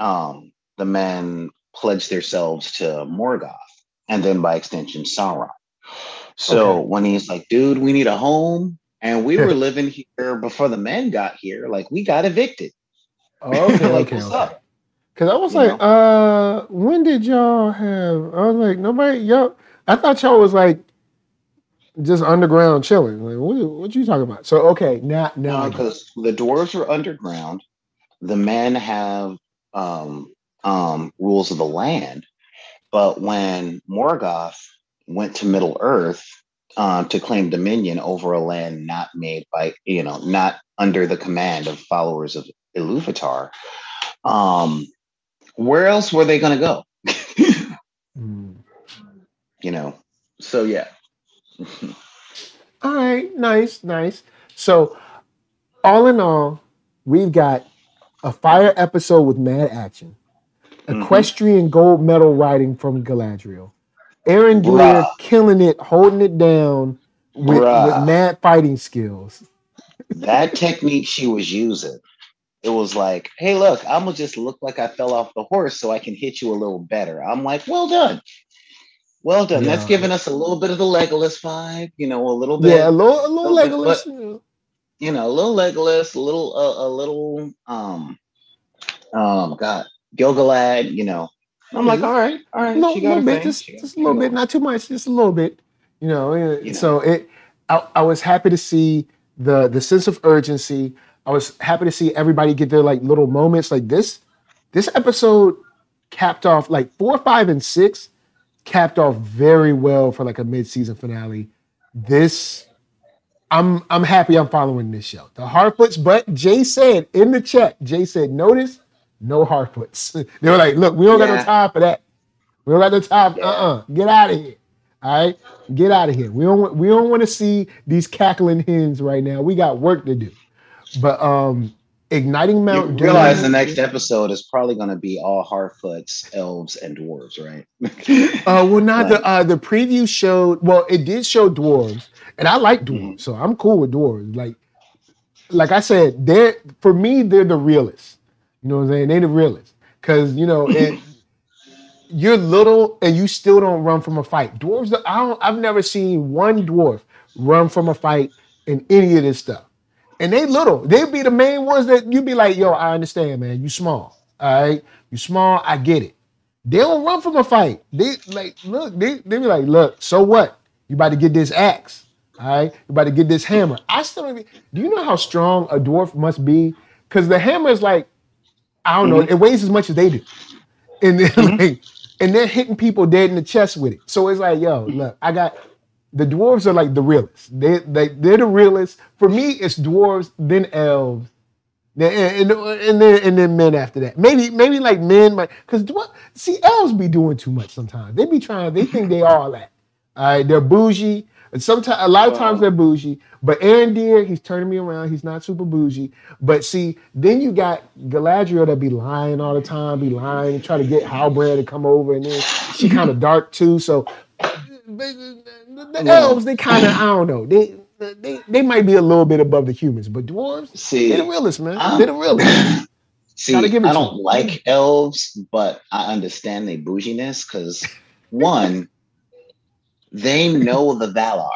um, the men pledged themselves to Morgoth, and then by extension Sauron. So Okay. when he's like, dude, we need a home, and we were living here before the men got here, like we got evicted. Oh, okay, like, okay, what's okay. up? Because I was You like, uh, when did y'all have? I was like, nobody, y'all. I thought y'all was like just underground chilling. Like, what, what you talking about? So okay, now now because the dwarves are underground. The men have um, um, rules of the land. But when Morgoth went to Middle Earth um, to claim dominion over a land not made by, you know, not under the command of followers of Iluvatar, um, where else were they going to go? Mm. you know? So, yeah. All right, nice, nice. So, all in all, we've got a fire episode with mad action, Mhm. equestrian gold medal riding from Galadriel, Aaron Bruh. killing it, holding it down with, with mad fighting skills. that technique she was using, it was like, hey, look, I'm gonna just look like I fell off the horse so I can hit you a little better. I'm like, well done. Well done. That's Yeah. giving us a little bit of the Legolas vibe, you know, a little bit, Yeah, a little, a little little Legolas. you know. you know, a little Legolas, a little, uh, a little, um, um, God, Gil-galad, you know. I'm like, mm-hmm. all right, all a little, she got little bit, just, just a little bit, not too much, just a little bit. You know, You know. so it. I, I was happy to see the the sense of urgency. I was happy to see everybody get their like little moments. Like this, this episode capped off like four, five, and six capped off very well for like a mid season finale. This. I'm I'm happy I'm following this show. The Harfoots, but Jay said in the chat, Jay said, notice no Harfoots. they were like, look, we don't got no time for that. We don't got no time. Yeah. Uh-uh. Get out of here. All right. Get out of here. We don't want we don't want to see these cackling hens right now. We got work to do. But um igniting You Mount Doom. realize the next episode is probably going to be all Harfoots, elves, and dwarves, right? Uh, well, not Like- the uh, the preview showed. Well, it did show dwarves, and I like dwarves, Mhm. so I'm cool with dwarves. Like, like I said, they're for me, they're the realists. You know what I'm saying? They're the realists because you know it. You're little and you still don't run from a fight. Dwarves, I don't. I've never seen one dwarf run from a fight in any of this stuff. And they little. They'd be the main ones that you'd be like, yo, I understand, man. You small. All right. You small, I get it. They don't run from a fight. They like look, they, they be like, look, so what? You about to get this axe. All right, you about to get this hammer. I still be- do you know how strong a dwarf must be? Because the hammer is like, I don't know, mm-hmm. it weighs as much as they do. And then mm-hmm. like, and they're hitting people dead in the chest with it. So it's like, yo, look, I got the dwarves are like the realists. They they they're the realists. For me, it's dwarves, then elves, then and, and then and then men after that. Maybe maybe like men, like because see elves be doing too much sometimes. They be trying. They think they all that. All right, they're bougie, And sometimes, a lot of times they're bougie. But Arondir, he's turning me around. He's not super bougie. But see, then you got Galadriel that be lying all the time, be lying and try to get Halbrand to come over, and then she kind of dark too. So the, elves, they kind of, I don't know, they, they they might be a little bit above the humans, but dwarves, See, they're the realest, man. I'm- they're the realest. See, I don't them. like elves, but I understand their bouginess because one, they know the Valar.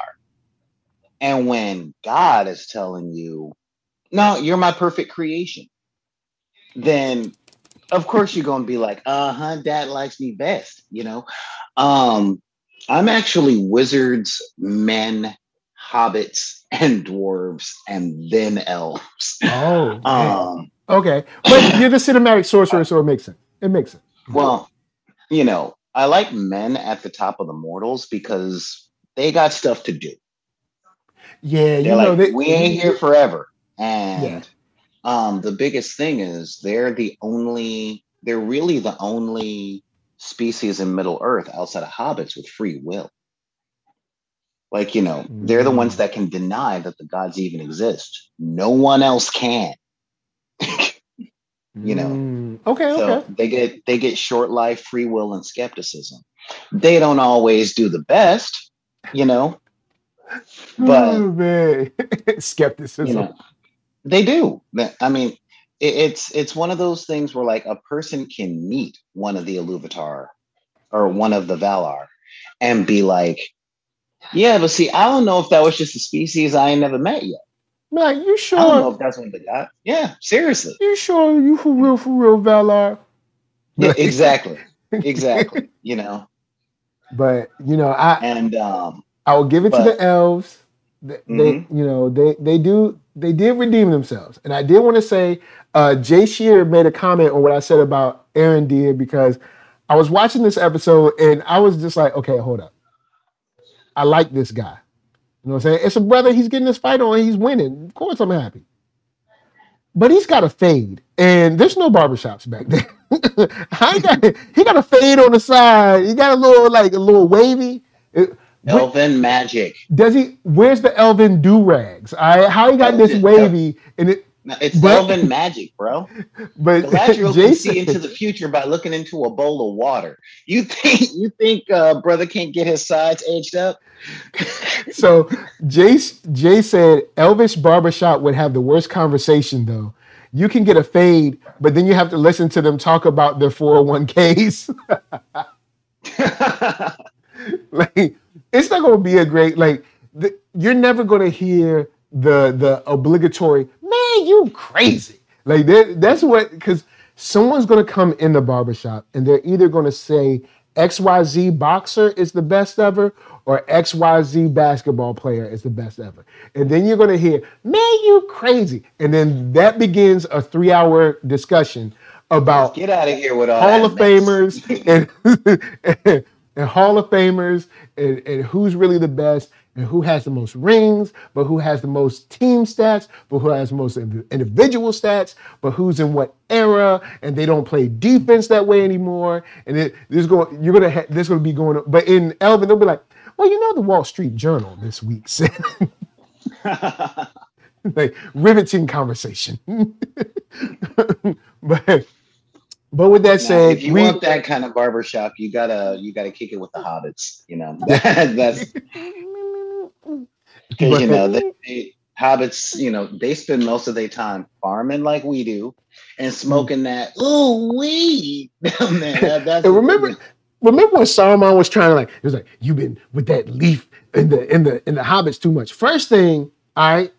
And when God is telling you, no, you're my perfect creation, then of course you're gonna be like, uh-huh, dad likes me best, you know. Um, I'm actually wizards, men, hobbits, and dwarves, and then elves. Oh. Um okay. But you're the cinematic sorcerer, so it makes sense. It makes sense. Well, you know, I like men at the top of the mortals because they got stuff to do. Yeah, you They're know like, they, we ain't here forever. And Yeah. um, the biggest thing is they're the only, they're really the only species in Middle Earth outside of hobbits with free will. Like, you know, they're the ones Mm. that can deny that the gods even exist. No one else can. You know. Mm, okay, So okay. they get they get short life, free will, and skepticism. They don't always do the best, you know, but oh, skepticism. you know, they do. I mean, it, it's it's one of those things where like a person can meet one of the Iluvatar or one of the Valar and be like, yeah, but see, I don't know if that was just a species I ain't never met yet. Man, you sure? I don't know if that's what they got. Yeah, seriously. You sure you for real, for real, Valar? Yeah, exactly. Exactly. You know, But you know, I and um, I will give it to the elves. They, they Mhm. you know, they they do they did redeem themselves. And I did want to say, uh, Jay Shear made a comment on what I said about Arondir because I was watching this episode and I was just like, okay, hold up. I like this guy. You know what I'm saying? It's a brother. He's getting this fight on. He's winning. Of course, I'm happy. But he's got a fade, and there's no barbershops back there. I got, he got a fade on the side. He got a little like a little wavy. It- wh- magic. does he? Where's the Elvin do rags? I how he got this Elvin- wavy and it, No, It's But- elven magic, bro. but Galadriel can see into the future by looking into a bowl of water. You think you think uh, brother can't get his sides edged up? so Jay Jay said Elvis barbershop would have the worst conversation though. You can get a fade, but then you have to listen to them talk about their 401ks. like it's not going to be a great like the, you're never going to hear the the obligatory man you crazy. Like that, that's what because someone's going to come in the barbershop and they're either going to say xyz boxer is the best ever or xyz basketball player is the best ever. And then you're going to hear man you crazy. And then that begins a three hour discussion about Get out of here with all Hall of mess. Famers and, and Hall of Famers and, and who's really the best and who has the most rings, but who has the most team stats, but who has the most individual stats, but who's in what era, and they don't play defense that way anymore. And it, there's going, you're gonna, ha- there's gonna be going. But in Elvin, they'll be like, well, you know, the Wall Street Journal this week said. like riveting conversation. but but with that Now, said, if you we want that kind of barbershop, you gotta you gotta kick it with the hobbits. You know that's because you know they, they, hobbits. You know they spend most of their time farming like we do and mm. smoking that ooh weed down there. That- that's And remember- remember when Saruman was trying to like, it was like, you've been with that leaf in the in the in the hobbits too much. First thing, I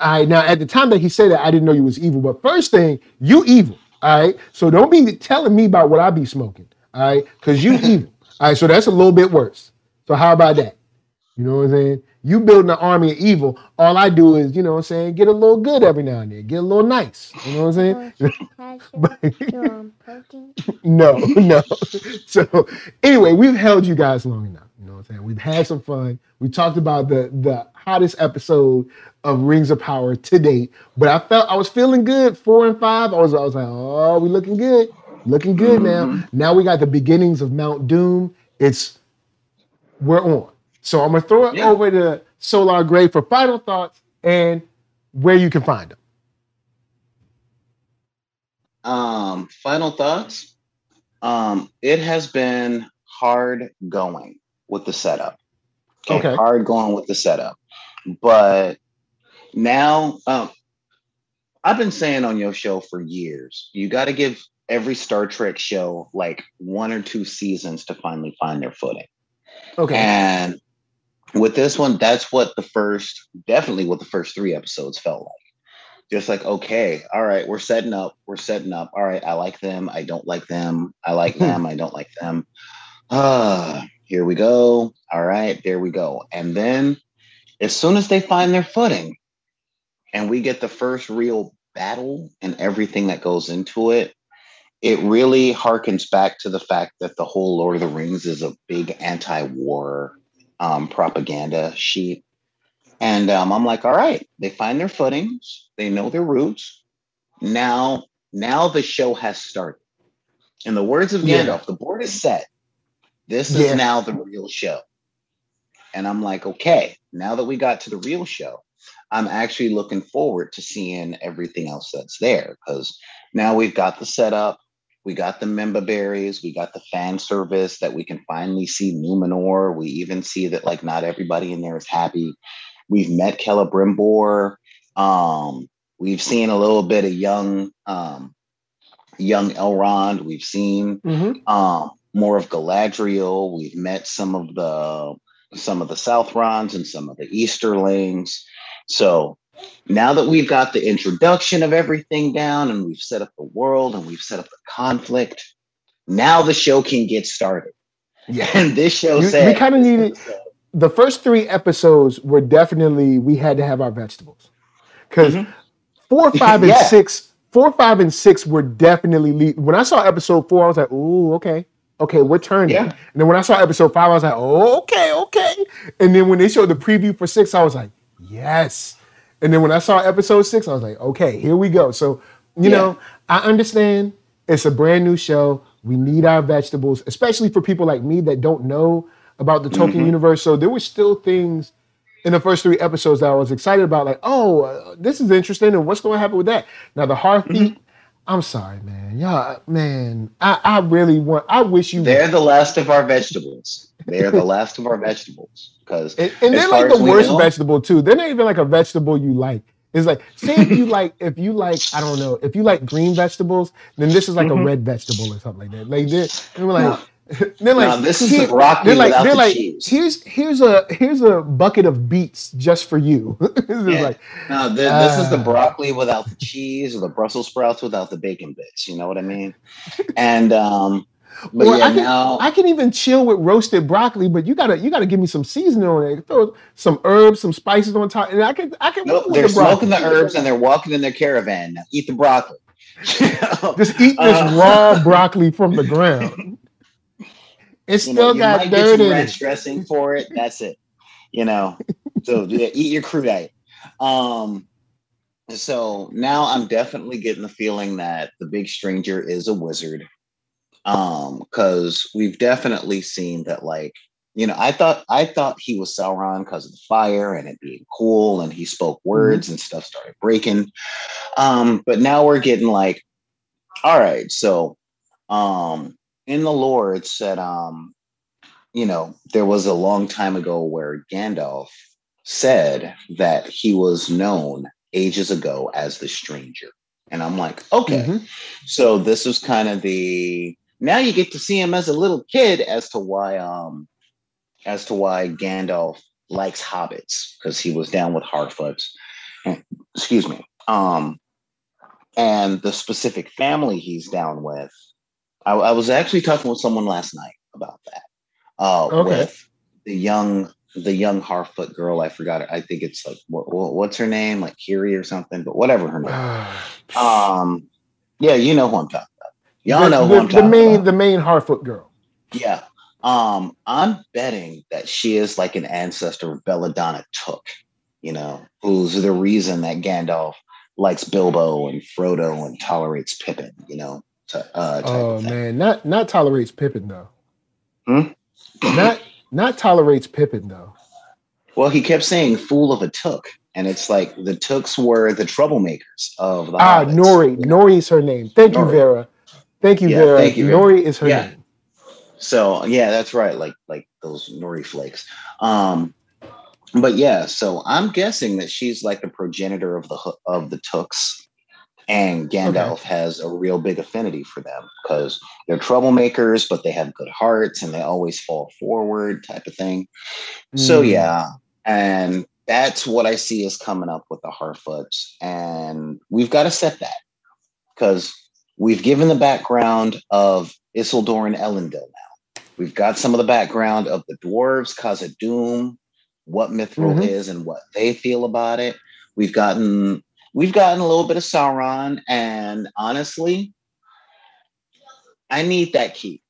I now at the time that he said that, I didn't know you was evil, but first thing, you evil. All right. So don't be telling me about what I be smoking. All right, because you evil. All right, so that's a little bit worse. So how about that? You know what I'm saying? You building an army of evil. All I do is, you know what I'm saying, get a little good every now and then, get a little nice. You know what I'm saying? Calcium. No, no. So anyway, we've held you guys long enough. You know what I'm saying? We've had some fun. We talked about the the hottest episode of Rings of Power to date. But I felt I was feeling good. Four and five. I was I was like, oh, we looking good. Looking good now. Mm-hmm. Now we got the beginnings of Mount Doom. It's we're on. So I'm gonna throw it Yeah. over to Solar Gray for final thoughts and where you can find them. Um, final thoughts. Um, it has been hard going with the setup. Okay. Hard going with the setup. But now um I've been saying on your show for years, you gotta give every Star Trek show like one or two seasons to finally find their footing. Okay. And with this one, that's what the first, definitely what the first three episodes felt like. Just like, okay, all right, we're setting up, we're setting up. All right, I like them, I don't like them, I like them, I don't like them. Ah, here we go. All right, there we go. And then as soon as they find their footing and we get the first real battle and everything that goes into it, it really harkens back to the fact that the whole Lord of the Rings is a big anti-war um, propaganda sheet. And um, I'm like, all right, they find their footings, they know their roots. Now, now the show has started. In the words of Yeah. Gandalf, the board is set. This Yeah. is now the real show. And I'm like, okay, now that we got to the real show, I'm actually looking forward to seeing everything else that's there because now we've got the setup, we got the member berries, we got the fan service that we can finally see Numenor. We even see that like not everybody in there is happy. We've met Celebrimbor. Um, we've seen a little bit of young um, young Elrond. We've seen Mhm. um, more of Galadriel. We've met some of the some of the Southrons and some of the Easterlings. So now that we've got the introduction of everything down and we've set up the world and we've set up the conflict, now the show can get started. Yeah. And this show You- we kinda needed- The first three episodes were definitely we had to have our vegetables because Mhm. four, five, and Yeah. six, four, five, and six were definitely. Le- when I saw episode four, I was like, "Ooh, okay, okay, we're turning." Yeah. And then when I saw episode five, I was like, oh, "Okay, okay." And then when they showed the preview for six, I was like, "Yes." And then when I saw episode six, I was like, "Okay, here we go." So you Yeah. know, I understand it's a brand new show. We need our vegetables, especially for people like me that don't know about the Tolkien Mhm. universe. So there were still things in the first three episodes that I was excited about, like, oh, uh, this is interesting, and what's going to happen with that? Now the Heartbeat, Mm-hmm. I'm sorry, man, yeah, man, I, I really want, I wish you, They're the last of our vegetables. They're the last of our vegetables because and, and they're like the worst know- vegetable too. They're not even like a vegetable you like. It's like, say if you like, if you like, I don't know, if you like green vegetables, then this is like a Mhm. red vegetable or something like that. Like they're, they're like, No. they're like, No, this is here- the broccoli they're like, without they're the like, cheese. here's here's a here's a bucket of beets just for you. Yeah. like, No, th- this is the Ah. broccoli without the cheese or the Brussels sprouts without the bacon bits. You know what I mean? And um, but Well, yeah, I can, now I can even chill with roasted broccoli, but you gotta you gotta give me some seasoning on it. Throw some herbs, some spices on top, and I can I can nope, they're the smoking the herbs and they're walking in their caravan. Now eat the broccoli. Just eat this Uh, raw broccoli from the ground. It you know, still you got might get some ranch dressing for it. That's it. You know, so yeah, eat your crudite. Um, so now I'm definitely getting the feeling that the big stranger is a wizard. Um, because we've definitely seen that, like, you know, I thought I thought he was Sauron because of the fire and it being cool, and he spoke words and stuff started breaking. Um, but now we're getting like, all right, so um in the lore it said um you know there was a long time ago where gandalf said that he was known ages ago as the stranger and i'm like okay Mhm. so this was kind of the now you get to see him as a little kid as to why um as to why gandalf likes hobbits because he was down with harfoot excuse me um and the specific family he's down with I, I was actually talking with someone last night about that. Uh, Okay. With the young, the young Harfoot girl. I forgot. Her. I think it's like what, what, what's her name, like Kiri or something. But whatever her name. Um, yeah, you know who I'm talking. Y'all the, know the, who I'm the main about. the main Harfoot girl. Yeah. Um, I'm betting that she is like an ancestor of Belladonna Took. You know, who's the reason that Gandalf likes Bilbo and Frodo and tolerates Pippin. You know. To, uh, Oh man, not not tolerates Pippin though. Hmm? Not not tolerates Pippin though. Well, he kept saying "fool of a took," and it's like the tooks were the troublemakers of the Ah, hobbits. Nori. Nori is her name. Thank you, Vera. Thank you, Yeah, Vera. thank you, Nori is her Yeah. name. So yeah, that's right. Like like those nori flakes. Um, but yeah, so I'm guessing that she's like the progenitor of the of the Tooks, and Gandalf has a real big affinity for them because they're troublemakers, but they have good hearts and they always fall forward, type of thing. So Mm. yeah, and that's what I see is coming up with the Harfoots, and we've got to set that because we've given the background of Isildur and Elendil now. We've got some of the background of the dwarves, Khazad-dûm, what Mithril Mhm. is and what they feel about it. We've gotten we've gotten a little bit of Sauron, and honestly, I need that key.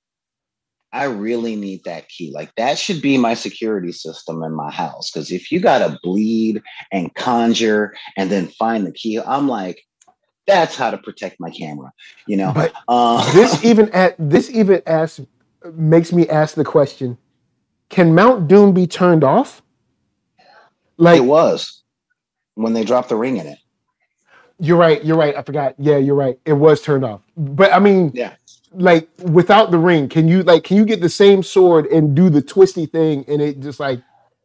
I really need that key. Like that should be my security system in my house. Because if you gotta bleed and conjure and then find the key, I'm like, that's how to protect my camera. You know. But Uh, this even at this even asks makes me ask the question: Can Mount Doom be turned off? Like it was when they dropped the ring in it. you're right, you're right. I forgot. Yeah, you're right. It was turned off. But I mean, Yeah. like without the ring, can you like can you get the same sword and do the twisty thing and it just like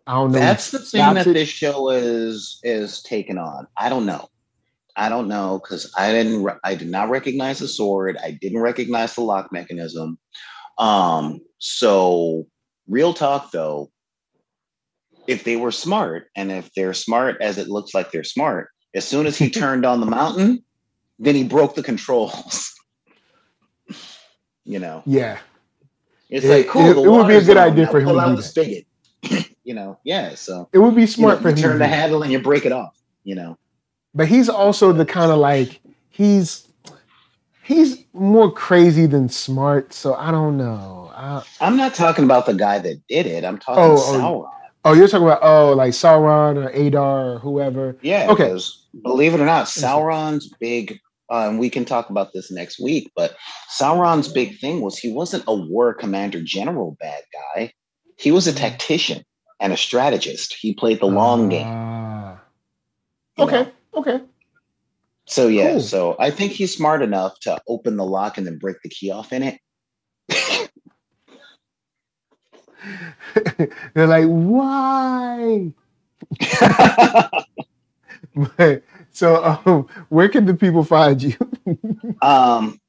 I don't know. That's the thing that it? this show is is taken on. I don't know. I don't know because I didn't. Re- I did not recognize the sword. I didn't recognize the lock mechanism. Um. So, real talk though, if they were smart, and if they're smart as it looks like they're smart, as soon as he turned on the mountain, then he broke the controls. you know, Yeah. it's It- like cool. it- it would be a good idea for him to do the that. spigot. you know, yeah. So It would be you, smart know, for you him to turn the handle and you break it off. You know. But he's also the kind of like he's he's more crazy than smart. So I don't know. I, I'm not talking about the guy that did it. I'm talking Oh, oh. Sauron. oh, you're talking about oh like Sauron or Adar or whoever. Yeah. Okay. Believe it or not, Sauron's big. Uh, and we can talk about this next week. But Sauron's big thing was he wasn't a war commander general bad guy. He was a tactician and a strategist. He played the long game. Ah. Okay. know? Okay. So yeah. Cool. So I think he's smart enough to open the lock and then break the key off in it. They're like, why? but, so, um, where can the people find you? Um,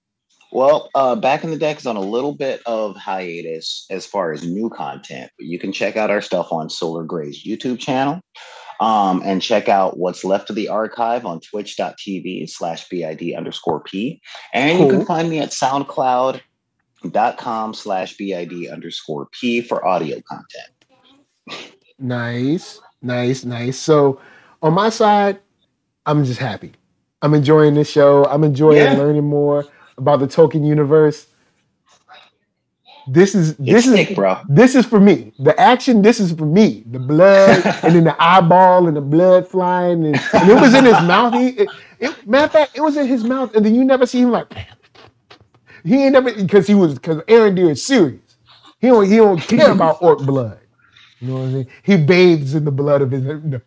well, uh, back in the deck is on a little bit of hiatus as far as new content, but you can check out our stuff on Solar Gray's YouTube channel. Um, and check out what's left of the archive on twitch.tv slash BID underscore P. And you can find me at soundcloud.com slash BID underscore P for audio content. Nice, nice, nice. So, on my side, I'm just happy. I'm enjoying this show. I'm enjoying Yeah. learning more about the Tolkien universe. This is It's this is sick, bro. this is for me. The action, this is for me. The blood and then the eyeball and the blood flying and, and it was in his mouth. He, it, it, matter of fact, it was in his mouth, and then you never see him like he ain't never because he was because Arondir is serious. He don't he don't care about orc blood. You know what I mean? He bathes in the blood of his. No.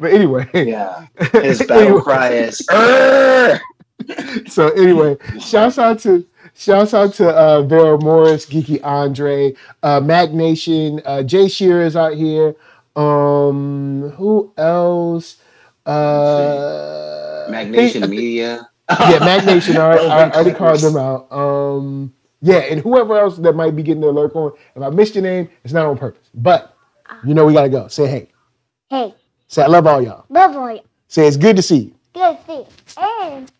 But anyway, Yeah. His battle Anyway. cry is, so anyway, shouts out to shouts out to uh, Vera Morris, Geeky Andre, uh, Mac Nation, uh, Jay Shearer is out here. Um, who else? Uh, Magnation hey, Media. yeah, Mac Nation. I, Elvin I, I already called them out. Um, yeah, and whoever else that might be getting their lurk on. If I missed your name, it's not on purpose. But you know we gotta go. Say hey. Hey, Say I love all y'all. love all y'all. Say it's good to see you. Good to see you. And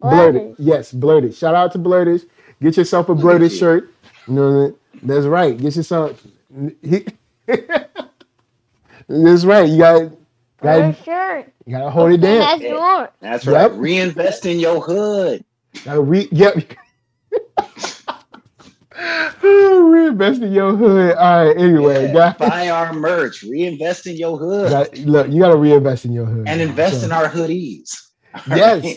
Blurted. Yes, blurted. Shout out to blurted. Get yourself a at blurted you. shirt. You know what I mean? That's right. Get yourself. He, that's right. You got For got shirt. you gotta hold it down. that's yours. That's Yep. right. Reinvest in your hood. Gotta re yep. Reinvest in your hood. All right. Anyway, Yeah, guys, Buy our merch. Reinvest in your hood. got- look, you gotta reinvest in your hood. and invest So- in our hoodies. Yes.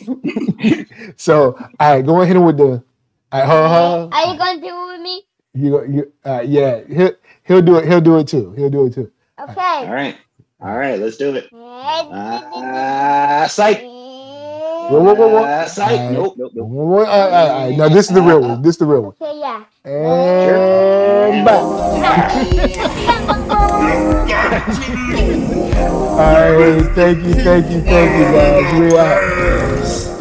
so, all right, go ahead with the. All right, hold hold. Are you going to do it with me? You, you, uh, yeah, he'll, he'll do it. He'll do it too. He'll do it too. Okay. All right. All right. let's do it. Uh, psych. Whoa, whoa, whoa, whoa. Psych. Alright. Nope, nope, nope. All right, all right, all right. Now this is the real one. This is the real one. Okay, yeah. And back. All right, thank you, thank you, thank you, guys. We out.